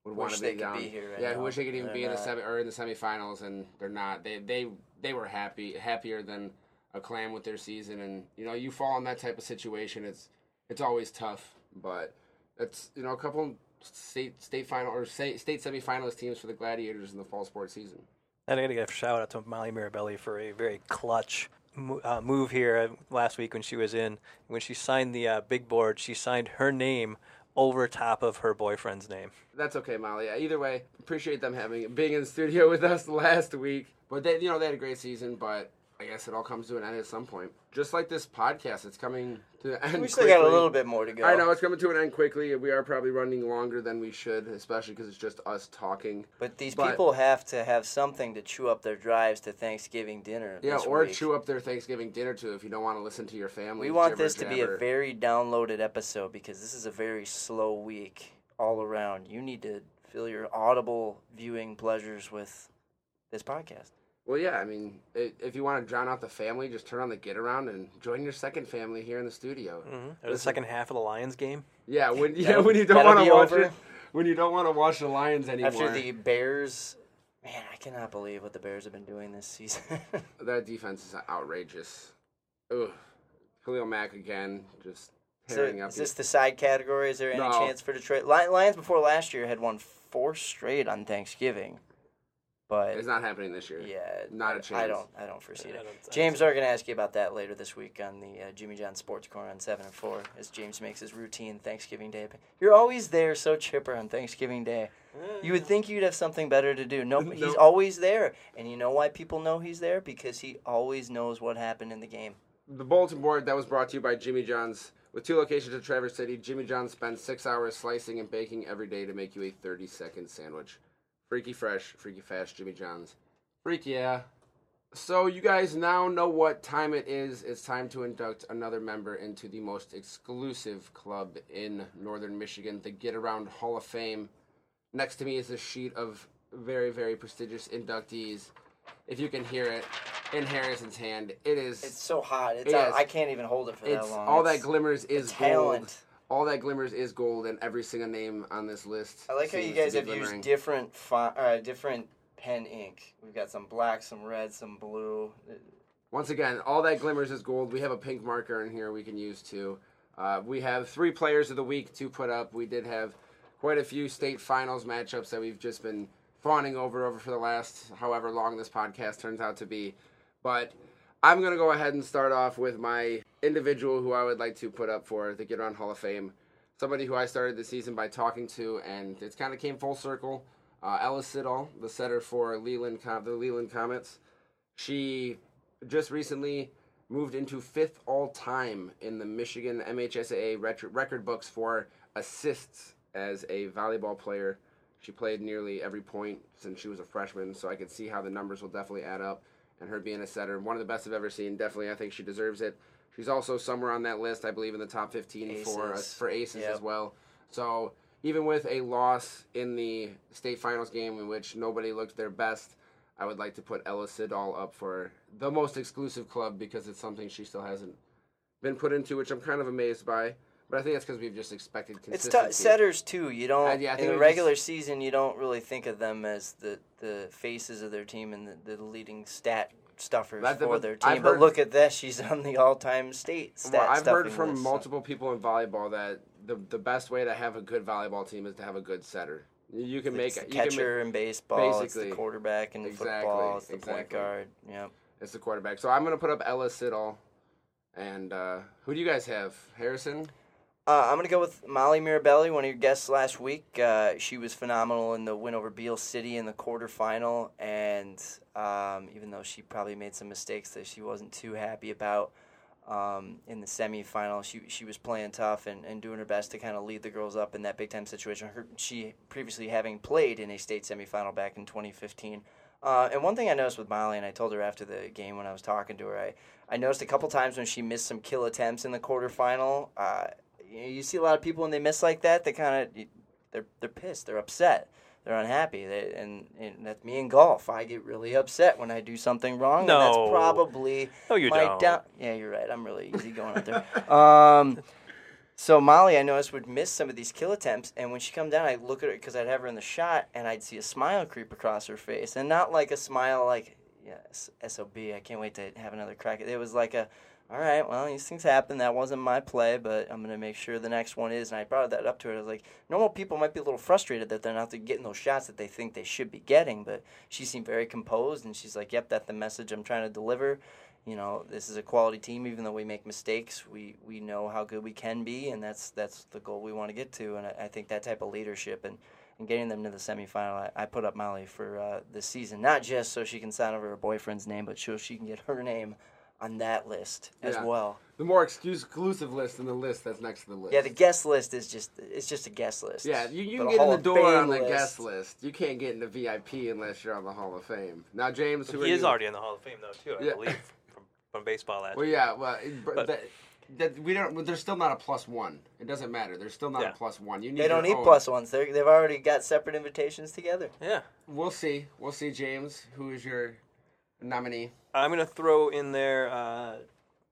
would want to they be could down. be here right yeah, who wish they could even be in the semi or in the semifinals, and they're not. They they they were happy, happier than a clam with their season. And you know, you fall in that type of situation, it's it's always tough. But it's you know a couple state state final or state state semifinalist teams for the Gladiators in the fall sports season. And I got to give a shout out to Molly Mirabelli for a very clutch uh, move here uh, last week when she was in. When she signed the uh, big board, she signed her name over top of her boyfriend's name. That's okay, Molly. Either way, appreciate them having being in the studio with us last week. But they, you know, they had a great season. But I guess it all comes to an end at some point. Just like this podcast, it's coming to the end. Quickly. We still got a little bit more to go. I know it's coming to an end quickly. We are probably running longer than we should, especially because it's just us talking. But these But- people have to have something to chew up their drives to Thanksgiving dinner. Yeah, or week. chew up their Thanksgiving dinner too if you don't want to listen to your family. We want this to be a very downloaded episode because this is a very slow week all around. You need to fill your audible viewing pleasures with this podcast. Well, yeah, I mean, i if you want to drown out the family, just turn on the get around and join your second family here in the studio. Mm-hmm. Or the second half of the Lions game. Yeah, when yeah That'll- when you don't that'll want to be watch over. it, when you don't want to watch the Lions anymore. After the Bears, man, I cannot believe what the Bears have been doing this season. that defense is outrageous. Ugh, Khalil Mack again, just So tearing up. is this the side category? Is there any No. chance for Detroit? Li- Lions before last year had won four straight on Thanksgiving, but it's not happening this year. yeah, not I- a I chance. I don't. I don't foresee I it. don't- I don't James, we're going to ask you about that later this week on the uh, Jimmy John Sports Corner on seven and four, as James makes his routine Thanksgiving Day. You're always there, so chipper on Thanksgiving Day. You would think you'd have something better to do. Nope, he's Nope. always there. And you know why people know he's there? Because he always knows what happened in the game. The bulletin board that was brought to you by Jimmy John's. With two locations in Traverse City, Jimmy John's spends six hours slicing and baking every day to make you a 30 second sandwich. Freaky fresh, freaky fast, Jimmy John's. Freak yeah. So you guys now know what time it is. It's time to induct another member into the most exclusive club in Northern Michigan, the Get Around Hall of Fame. Next to me is a sheet of very, very prestigious inductees. If you can hear it in Harrison's hand, it is It's so hot. It's I can't even hold it for that long. all that glimmers is gold. talent. All that glimmers is gold, and every single name on this list. I like how you guys to have be used different font, uh, different pen ink. We've got some black, some red, some blue. Once again, all that glimmers is gold. We have a pink marker in here we can use too. Uh, we have three players of the week to put up. We did have quite a few state finals matchups that we've just been fawning over over for the last however long this podcast turns out to be. But I'm gonna go ahead and start off with my individual who I would like to put up for the Get Around Hall of Fame. Somebody who I started the season by talking to, and it's kind of came full circle. Uh, Ella Siddall, the setter for Leland, the Leland Comets. She just recently moved into fifth all time in the Michigan MHSAA record books for assists as a volleyball player. She played nearly every point since she was a freshman, so I could see how the numbers will definitely add up. And her being a setter, one of the best I've ever seen. Definitely, I think she deserves it. She's also somewhere on that list, I believe, in the top 15 for Aces. for aces Yep. as well. So even with a loss in the state finals game in which nobody looked their best, I would like to put Ella Siddall up for the most exclusive club because it's something she still hasn't been put into, which I'm kind of amazed by. But I think that's because we've just expected It's consistency. t- setters too. You don't yeah, I think in the regular just- season. You don't really think of them as the, the faces of their team and the, the leading stat stuffers That- for but their I've team. But heard- look at this; she's on the all-time state stat Well, I've heard from list, so- multiple people in volleyball that the the best way to have a good volleyball team is to have a good setter. You can make It's the you can catcher in baseball. It's basically. the quarterback in Exactly, football. It's the point guard. Yep. it's the quarterback. So I'm gonna put up Ella Siddall, and uh, who do you guys have? Harrison. Uh, I'm gonna go with Molly Mirabelli, one of your guests last week. Uh, she was phenomenal in the win over Beale City in the quarterfinal, and um, even though she probably made some mistakes that she wasn't too happy about um, in the semifinal, she she was playing tough and, and doing her best to kind of lead the girls up in that big time situation. Her, she previously having played in a state semifinal back in 2015. Uh, and one thing I noticed with Molly, and I told her after the game when I was talking to her, I, I noticed a couple times when she missed some kill attempts in the quarterfinal. Uh, you, know, you see a lot of people when they miss like that, they kind of they're they're pissed, they're upset, they're unhappy. They, and, and that's me in golf. I get really upset when I do something wrong. and No. that's probably No, you my don't. down. Yeah, you're right. I'm really easy going out there. Um, so Molly, I noticed would miss some of these kill attempts, and when she come down, I look at her because I'd have her in the shot, and I'd see a smile creep across her face, and not like a smile like yeah, sob. I can't wait to have another crack. at It was like a, all right, well these things happen. That wasn't my play, but I'm gonna make sure the next one is. And I brought that up to her. I was like, normal people might be a little frustrated that they're not getting those shots that they think they should be getting, but she seemed very composed, and she's like, yep, that's the message I'm trying to deliver you know this is a quality team even though we make mistakes we we know how good we can be and that's that's the goal we want to get to and I, I think that type of leadership and and getting them to the semifinal I, I put up Molly for uh, this season not just so she can sign over her boyfriend's name but so she can get her name on that list as Yeah. well The more excuse- exclusive list than the list that's next to the list. yeah the guest list is just it's just a guest list Yeah, you, you But can get in Hall the of door Fame on the list- guest list. You can't get in the VIP unless you're on the Hall of Fame. Now, James, who are He is you? already in the Hall of Fame though too, I Yeah. believe, from, from baseball last Well, year. yeah, well, it- but But- that, that we don't. There's still not a plus one. It doesn't matter. There's still not Yeah. a plus one. You need they don't your need own. plus ones They're, they've already got separate invitations together Yeah. We'll see. We'll see, James. Who is your nominee? I'm going to throw in there uh,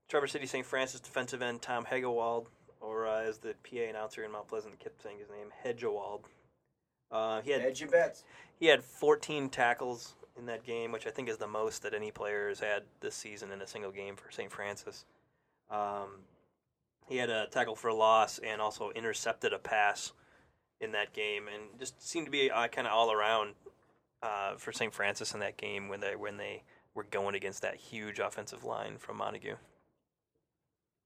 Traverse City St. Francis defensive end Tom Hegewald, or uh, as the PA announcer in Mount Pleasant kept saying his name, Hedgewald. Uh, he had your bets he had 14 tackles in that game, which I think is the most that any player has had this season in a single game for St. Francis. Um, he had a tackle for a loss and also intercepted a pass in that game, and just seemed to be uh, kind of all around uh, for St. Francis in that game when they when they were going against that huge offensive line from Montague.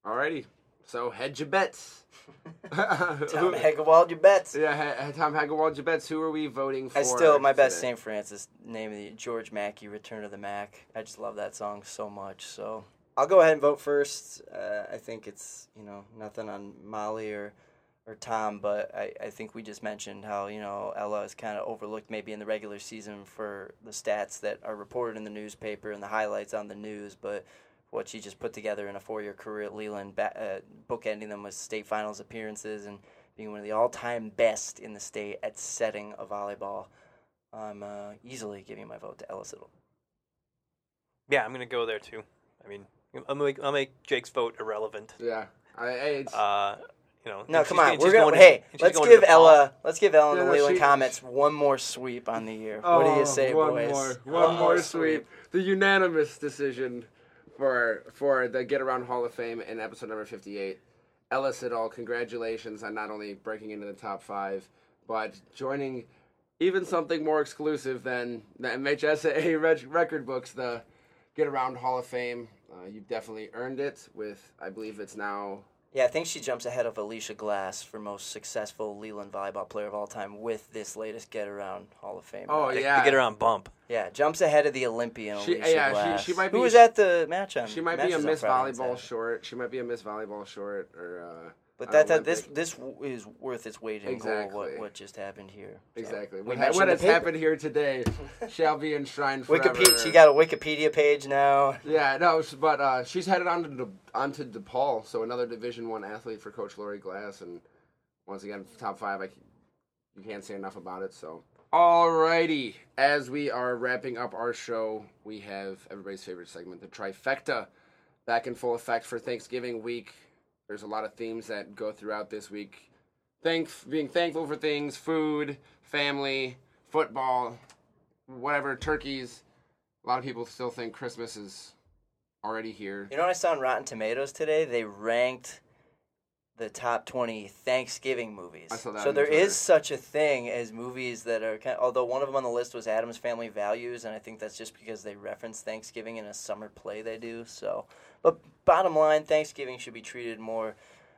Alrighty. So hedge your bets. Tom Hegewald, your bets. Yeah, he- Tom Hagewald, your bets. Who are we voting for? I still my best? St. Francis name of the George Mackey Return of the Mac. I just love that song so much. So I'll go ahead and vote first. Uh, I think it's you know nothing on Molly or or Tom, but I, I think we just mentioned how you know Ella is kind of overlooked maybe in the regular season for the stats that are reported in the newspaper and the highlights on the news, but what she just put together in a four-year career at Leland, ba- uh, bookending them with state finals appearances and being one of the all-time best in the state at setting a volleyball. I'm uh, easily giving my vote to Ella Siddall. Yeah, I'm gonna go there too. I mean, I'll make, I'll make Jake's vote irrelevant. Yeah, I, I, it's, Uh, you know, No, come she's- on. and We're gonna going hey, and let's going give Ella let's give Ella and Yeah, the no, Leland she- Comets one more sweep on the year. what do you Oh, say, one boys? More, one, One more sweep. The unanimous decision for for the Get Around Hall of Fame in episode number fifty-eight. Ella Siddall, congratulations on not only breaking into the top five, but joining even something more exclusive than the MHSAA reg- record books, the Get Around Hall of Fame. Uh, you've definitely earned it. With I believe it's now Yeah, I think she jumps ahead of Alisha Glass for most successful Leland volleyball player of all time with this latest Get Around Hall of Fame. Oh, To- yeah. to get Around bump. Yeah, jumps ahead of the Olympian She- Alisha yeah, she- Glass. she might be, Who was at the match on? she might be a Miss Volleyball Saturday. short. She might be a Miss Volleyball short or. Uh, But that, that this this is worth its weight in Exactly. gold. What what just happened here? So, Exactly. What, ha- what has paper. happened here today shall be enshrined forever. Wikipedia. She got a Wikipedia page now. Yeah, no, but uh, she's headed on to De, on to DePaul, so another Division One athlete for Coach Lori Glass, and once again, top five. I you can't say enough about it. So, alrighty, as we are wrapping up our show, we have everybody's favorite segment, the trifecta, back in full effect for Thanksgiving week. There's a lot of themes that go throughout this week. Thank being thankful for things, food, family, football, whatever, turkeys. A lot of people still think Christmas is already here. You know what I saw on Rotten Tomatoes today? They ranked the top 20 Thanksgiving movies. I saw that so on there Twitter. is such a thing as movies that are kind of, although one of them on the list was Addams Family Values and I think that's just because they reference Thanksgiving in a summer play they do. So, but bottom line, Thanksgiving should be treated more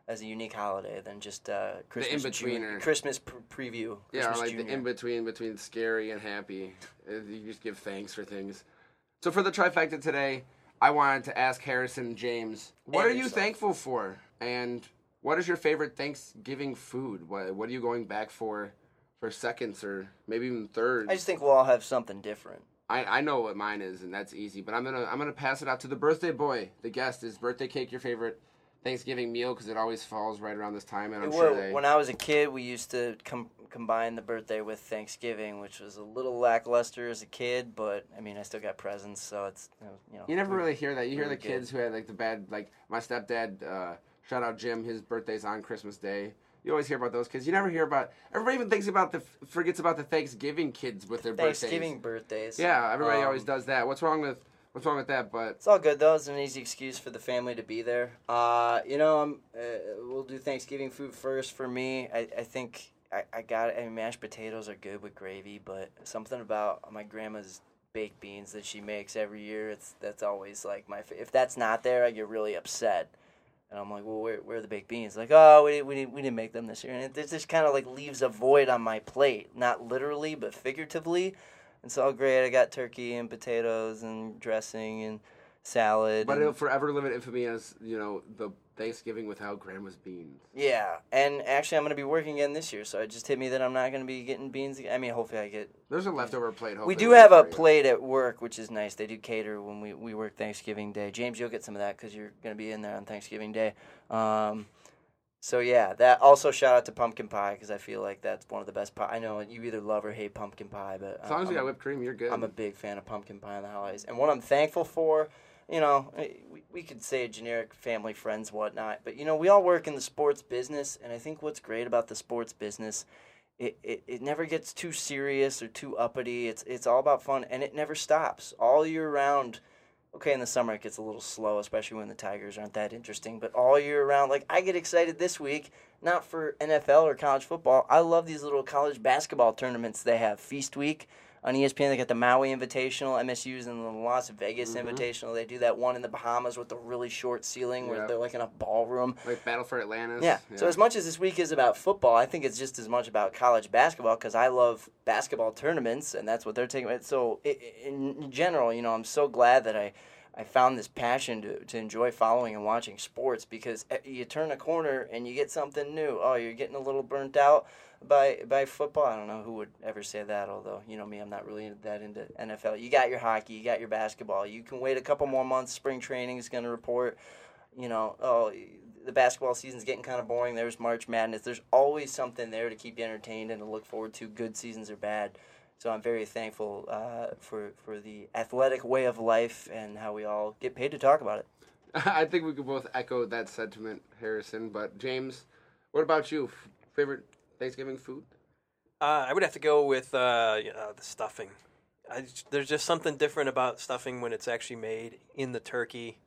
as a unique holiday than just uh, Christmas in-betweener. Ju- Christmas pr- preview. Yeah, or like Junior. the in between between scary and happy. Uh, You just give thanks for things. So for the trifecta today, I wanted to ask Harrison James, what And are you yourself. thankful for, and what is your favorite Thanksgiving food? What What are you going back for, for seconds or maybe even thirds? I just think we'll all have something different. I, I know what mine is, and that's easy. But I'm gonna I'm gonna pass it out to the birthday boy, the guest. Is birthday cake your favorite Thanksgiving meal? Because it always falls right around this time, and I'm sure they. When I was a kid, we used to com- combine the birthday with Thanksgiving, which was a little lackluster as a kid. But I mean, I still got presents, so it's you know. You never really hear that. You hear the kids who had like the bad, like my stepdad. Uh, shout out Jim. His birthday's on Christmas Day. You always hear about those kids. You never hear about. Everybody even thinks about the forgets about the Thanksgiving kids with their Thanksgiving birthdays. birthdays. Yeah, everybody Um, always does that. What's wrong with What's wrong with that? But It's all good though. It's an easy excuse for the family to be there. Uh, you know, I'm, uh, we'll do Thanksgiving food first for me. I, I think I, I got it. I mean, mashed potatoes are good with gravy, but something about my grandma's baked beans that she makes every year. It's that's always like my. If that's not there, I get really upset. And I'm like, well, where, where are the baked beans? Like, oh, we didn't, we we didn't make them this year. And it, it just kind of like leaves a void on my plate, not literally, but figuratively. It's all oh, great. I got turkey and potatoes and dressing and salad. but and- it'll forever live in infamy as you know the Thanksgiving without grandma's beans. yeah, and actually, I'm going to be working again this year, so it just hit me that I'm not going to be getting beans. again. I mean, hopefully, I get. There's a leftover plate. we do have a plate at work, which is nice. They do cater when we, we work Thanksgiving Day. James, you'll get some of that because you're going to be in there on Thanksgiving Day. Um, so yeah, that also shout out to pumpkin pie because I feel like that's one of the best pie. I know you either love or hate pumpkin pie, but As long as you got whipped cream, you're good. I'm a big fan of pumpkin pie in the holidays. And what I'm thankful for, you know, eh, we, we could say a generic family, friends, whatnot, but, you know, we all work in the sports business. And I think what's great about the sports business, it, it, it never gets too serious or too uppity. It's, it's all about fun and it never stops. All year round, okay, in the summer it gets a little slow, especially when the Tigers aren't that interesting, but all year round, like, I get excited this week. Not for NFL or college football. I love these little college basketball tournaments they have. Feast Week, on ESPN. They got the Maui Invitational, MSU's in the Las Vegas Mm-hmm. Invitational. They do that one in the Bahamas with the really short ceiling where Yeah. they're like in a ballroom. Like Battle for Atlantis. Yeah. So as much as this week is about football, I think it's just as much about college basketball because I love basketball tournaments, and that's what they're taking. So in general, you know, I'm so glad that I. I found this passion to, to enjoy following and watching sports because eh, you turn a corner and you get something new. Oh, you're getting a little burnt out by by football. I don't know who would ever say that, although you know me, I'm not really that into NFL. You got your hockey, you got your basketball. You can wait a couple more months. Spring training is going to report you know, oh, the basketball season's getting kind of boring. There's March Madness. There's always something there to keep you entertained and to look forward to, good seasons or bad. So I'm very thankful uh, for for the athletic way of life and how we all get paid to talk about it. I think we could both echo that sentiment, Harrison. But James, what about you? Favorite Thanksgiving food? Uh, I would have to go with uh, you know, the stuffing. I there's just something different about stuffing when it's actually made in the turkey.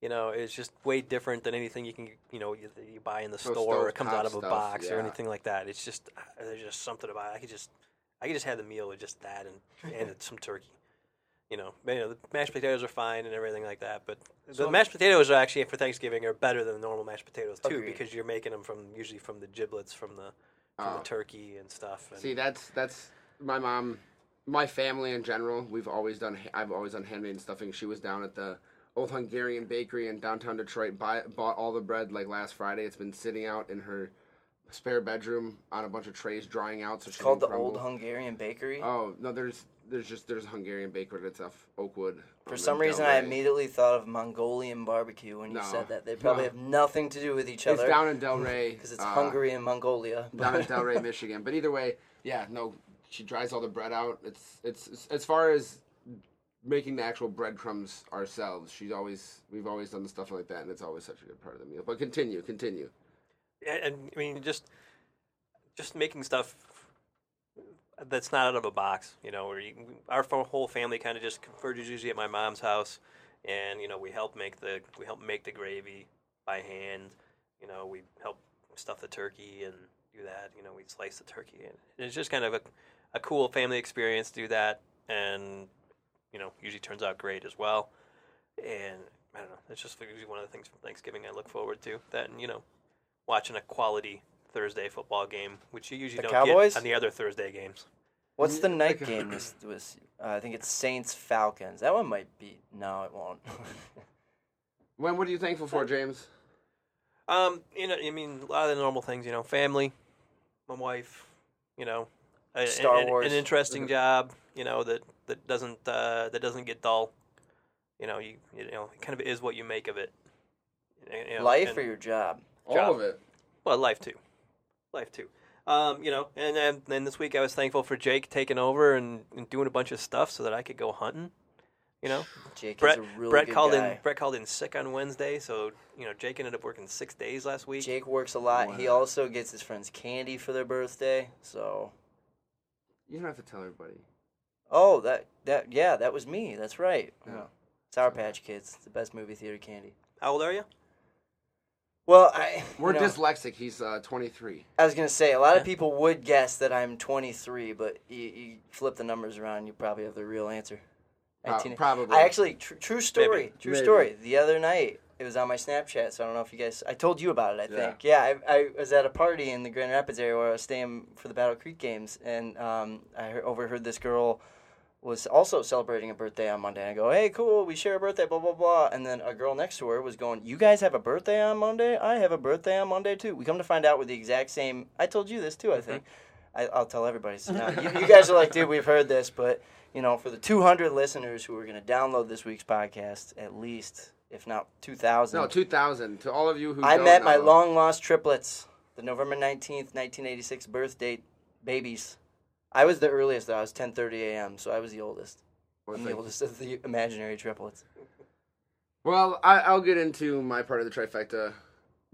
You know, it's just way different than anything you can, you know, you, you buy in the Those store or it comes out of a stuff, box or anything like that. It's just uh, there's just something about it. I could just I could just have the meal with just that and and some turkey. You know, you know, the mashed potatoes are fine and everything like that, but So- the mashed potatoes are actually for Thanksgiving are better than the normal mashed potatoes too Agreed. because you're making them from usually from the giblets from the from Oh. the turkey and stuff. And See, that's that's my mom, my family in general. We've always done. I've always done handmade stuffing. She was down at the old Hungarian bakery in downtown Detroit. Buy, bought all the bread like last Friday. It's been sitting out in her spare bedroom on a bunch of trays drying out. So It's called the Old Hungarian. Hungarian Bakery. Oh no, there's there's just there's a Hungarian bakery that's off Oakwood. For some the reason, I immediately thought of Mongolian barbecue when you No. said that. They probably No. have nothing to do with each It's other down in Delray because it's uh, Hungary and Mongolia. down in Delray, Michigan. But either way, yeah, no, she dries all the bread out. It's it's, it's as far as making the actual breadcrumbs ourselves. She's always we've always done the stuff like that, and it's always such a good part of the meal. But continue, continue. and, and I mean just just making stuff that's not out of a box. You know, where you, our whole family kind of just converges usually at my mom's house, and you know we help make the we help make the gravy by hand. You know, we help stuff the turkey and do that. You know, we slice the turkey, and it's just kind of a a cool family experience. to Do that, and you know, usually turns out great as well. And I don't know, it's just usually one of the things from Thanksgiving I look forward to. That and you know, watching a quality Thursday football game, which you usually The don't Cowboys? get on the other Thursday games. What's the night game? This was uh, I think it's Saints Falcons. That one might be. No, it won't. When what are you thankful for, James? Um, you know, I mean, a lot of the normal things. You know, family, my wife. You know, a- Star an, Wars. an interesting job. You know that that doesn't uh, that doesn't get dull. You know, you you know, it kind of is what you make of it. You know, Life and- or your job? All Job. of it. Well, life too, life too. Um, you know, and then then this week I was thankful for Jake taking over and, and doing a bunch of stuff so that I could go hunting. You know, Jake Brett is a really Brett good called guy. in Brett called in sick on Wednesday, so you know Jake ended up working six days last week. Jake works a lot. He also gets his friends candy for their birthday. So, You don't have to tell everybody. oh, that that yeah, that was me. That's right. Yeah. Yeah. Sour Patch Kids, the best movie theater candy. How old are you? Well, I We're know, dyslexic. He's uh, 23. I was gonna say a lot of people would guess that I'm 23, but you, you flip the numbers around, you probably have the real answer. Pro- 19 probably. I actually tr- true story, Maybe. true Maybe. story. The other night, it was on my Snapchat, so I don't know if you guys. I told you about it. I Yeah. think. Yeah, I, I was at a party in the Grand Rapids area where I was staying for the Battle Creek games, and um, I overheard this girl was also celebrating a birthday on Monday. And I go, hey, cool, we share a birthday, blah blah blah. And then a girl next to her was going, you guys have a birthday on Monday? I have a birthday on Monday too. We come to find out we're the exact same. I told you this too. I think. Mm-hmm. I, I'll tell everybody. So now, you, you guys are like, dude, we've heard this, but you know, for the 200 listeners who are going to download this week's podcast, at least, if not 2,000, No, 2000. To all of you who I met my long lost triplets, the November 19th, 1986 birth date babies. I was the earliest, though. I was 10:30 a.m., so I was the oldest. Well, I'm the oldest of the imaginary triplets. Well, I, I'll get into my part of the trifecta.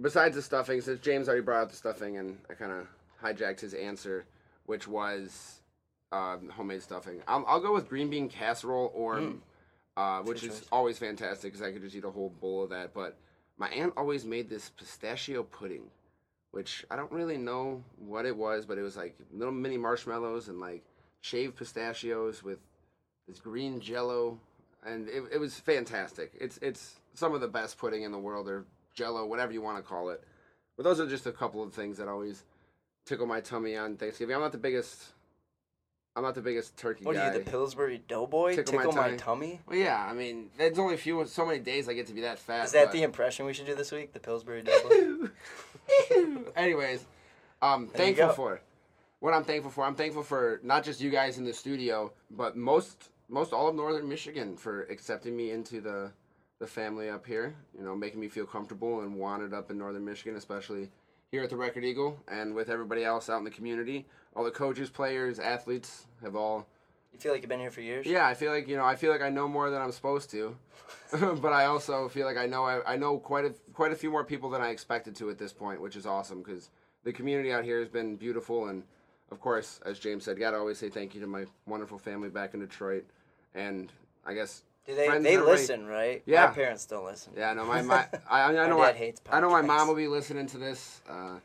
Besides the stuffing, since James already brought up the stuffing, and I kind of hijacked his answer, which was um, homemade stuffing. I'll, I'll go with green bean casserole, or Mm. uh, which is choice. always fantastic because I could just eat a whole bowl of that. But my aunt always made this pistachio pudding, which I don't really know what it was, but it was like little mini marshmallows and like shaved pistachios with this green jello, and it, it was fantastic. It's it's some of the best pudding in the world, or jello, whatever you want to call it. But those are just a couple of things that always tickle my tummy on Thanksgiving. I'm not the biggest. I'm not the biggest turkey What guy. are you, the Pillsbury Doughboy? Tickle Tickle, my my, tummy. well, yeah, I mean, there's only a few, so many days I get to be that fat. Is that but- the impression we should do this week? The Pillsbury Doughboy. Anyways, um, There thankful for what I'm thankful for. I'm thankful for not just you guys in the studio, but most most all of Northern Michigan for accepting me into the the family up here. You know, making me feel comfortable and wanted up in Northern Michigan, especially here at the Record Eagle and with everybody else out in the community. All the coaches, players, athletes have all. you feel like you've been here for years? Yeah, I feel like you know. I feel like I know more than I'm supposed to, but I also feel like I know I, I know quite a quite a few more people than I expected to at this point, which is awesome because the community out here has been beautiful. And of course, as James said, gotta always say thank you to my wonderful family back in Detroit, and I guess Do they? friends They and everybody- listen, right? Yeah. My parents don't listen. Yeah, no, my my I, I know My dad hates I know my podcasts. mom will be listening to this. Uh,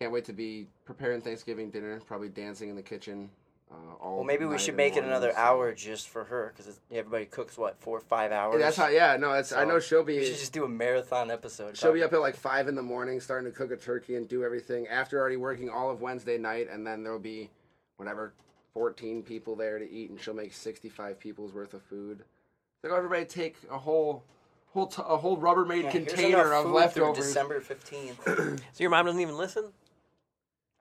can't wait to be preparing Thanksgiving dinner, probably dancing in the kitchen. Uh, all Well, maybe we night should and make it morning, another so- hour just for her because everybody cooks what four, or five hours. That's how. Yeah, no, it's. I know she'll be. We should just do a marathon episode. She'll be up at like five in the morning, starting to cook a turkey and do everything after already working all of Wednesday night, and then there'll be whatever fourteen people there to eat, and she'll make sixty-five people's worth of food. So everybody take a whole, whole, t- a whole Rubbermaid Yeah, here's container enough of food through leftovers. December fifteenth. So your mom doesn't even listen?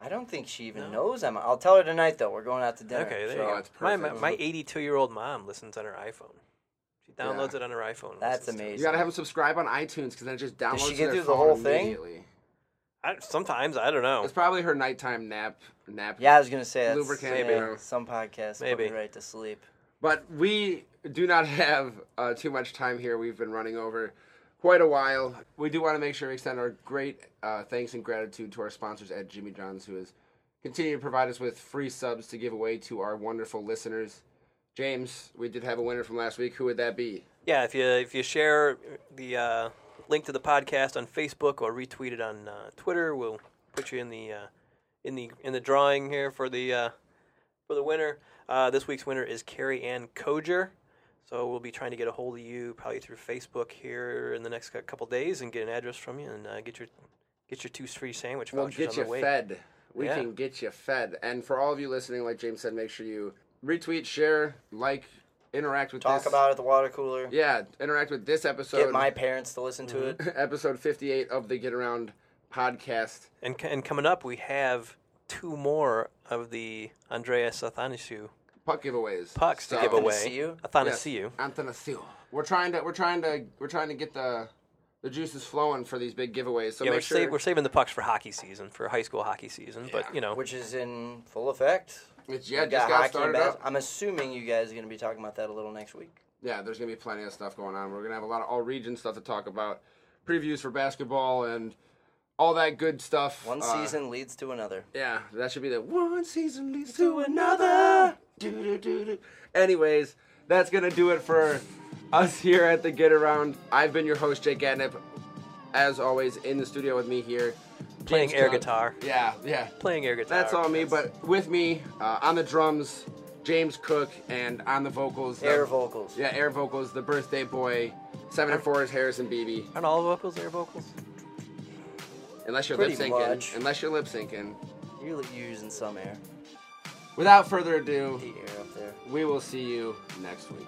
I don't think she even No. knows I'm. I'll tell her tonight though. We're going out to dinner. Okay, there so you go. that's My, my, perfect. my 82 year old mom listens on her iPhone. She downloads Yeah. it on her iPhone. and That's listens to it. amazing. You gotta have them subscribe on iTunes because then it just downloads. she to get their through the phone whole thing? immediately. I, sometimes I don't know. It's probably her nighttime nap. Nap. Yeah, I was gonna say that's Lubricant, yeah, you know. some podcasts Maybe. put me right to sleep. But we do not have uh, too much time here. We've been running over quite a while. We do want to make sure we extend our great uh, thanks and gratitude to our sponsors at Jimmy John's, who has continued to provide us with free subs to give away to our wonderful listeners. James, we did have a winner from last week. Who would that be? Yeah, if you if you share the uh, link to the podcast on Facebook or retweet it on uh, Twitter, we'll put you in the uh, in the in the drawing here for the uh, for the winner. Uh, this week's winner is Carrie Ann Koger. So we'll be trying to get a hold of you probably through Facebook here in the next cou- couple days and get an address from you and uh, get your get your two free sandwich We'll vouchers get on you the way. fed. We Yeah. can get you fed. And for all of you listening, like James said, make sure you retweet, share, like, interact with Talk this. about it at the water cooler. Yeah, interact with this episode. Get my parents to listen to Mm-hmm. it. episode 58 of the Get Around podcast. And and coming up, we have two more of the Andreas Athanasiou Puck giveaways. pucks to give away. Athanasiou? Athanasiou. Athanasiou. We're trying to we're trying to we're trying to get the the juices flowing for these big giveaways. So yeah, make we're, sure sa- we're saving the pucks for hockey season, for high school hockey season. Yeah. But you know, Which is in full effect. it's yeah We just got hockey and started up. I'm assuming you guys are going to be talking about that a little next week. Yeah, there's gonna be plenty of stuff going on. We're gonna have a lot of all region stuff to talk about, previews for basketball and all that good stuff. One Uh, season leads to another. Yeah, that should be the one season leads to another. Anyways, that's gonna do it for us here at the Get Around. I've been your host, Jake Gatnip. As always, in the studio with me here, playing James air Cook. guitar. Yeah, yeah. Playing air guitar. That's all me. But with me uh, on the drums, James Cook, and on the vocals, the- Air vocals. Yeah, air vocals. The birthday boy. Seven and four is Harrison Beeby. Aren't all vocals air vocals? Unless you're Pretty lip syncing. Unless you're lip syncing. You're using some air. Without further ado, The air up there. we will see you next week.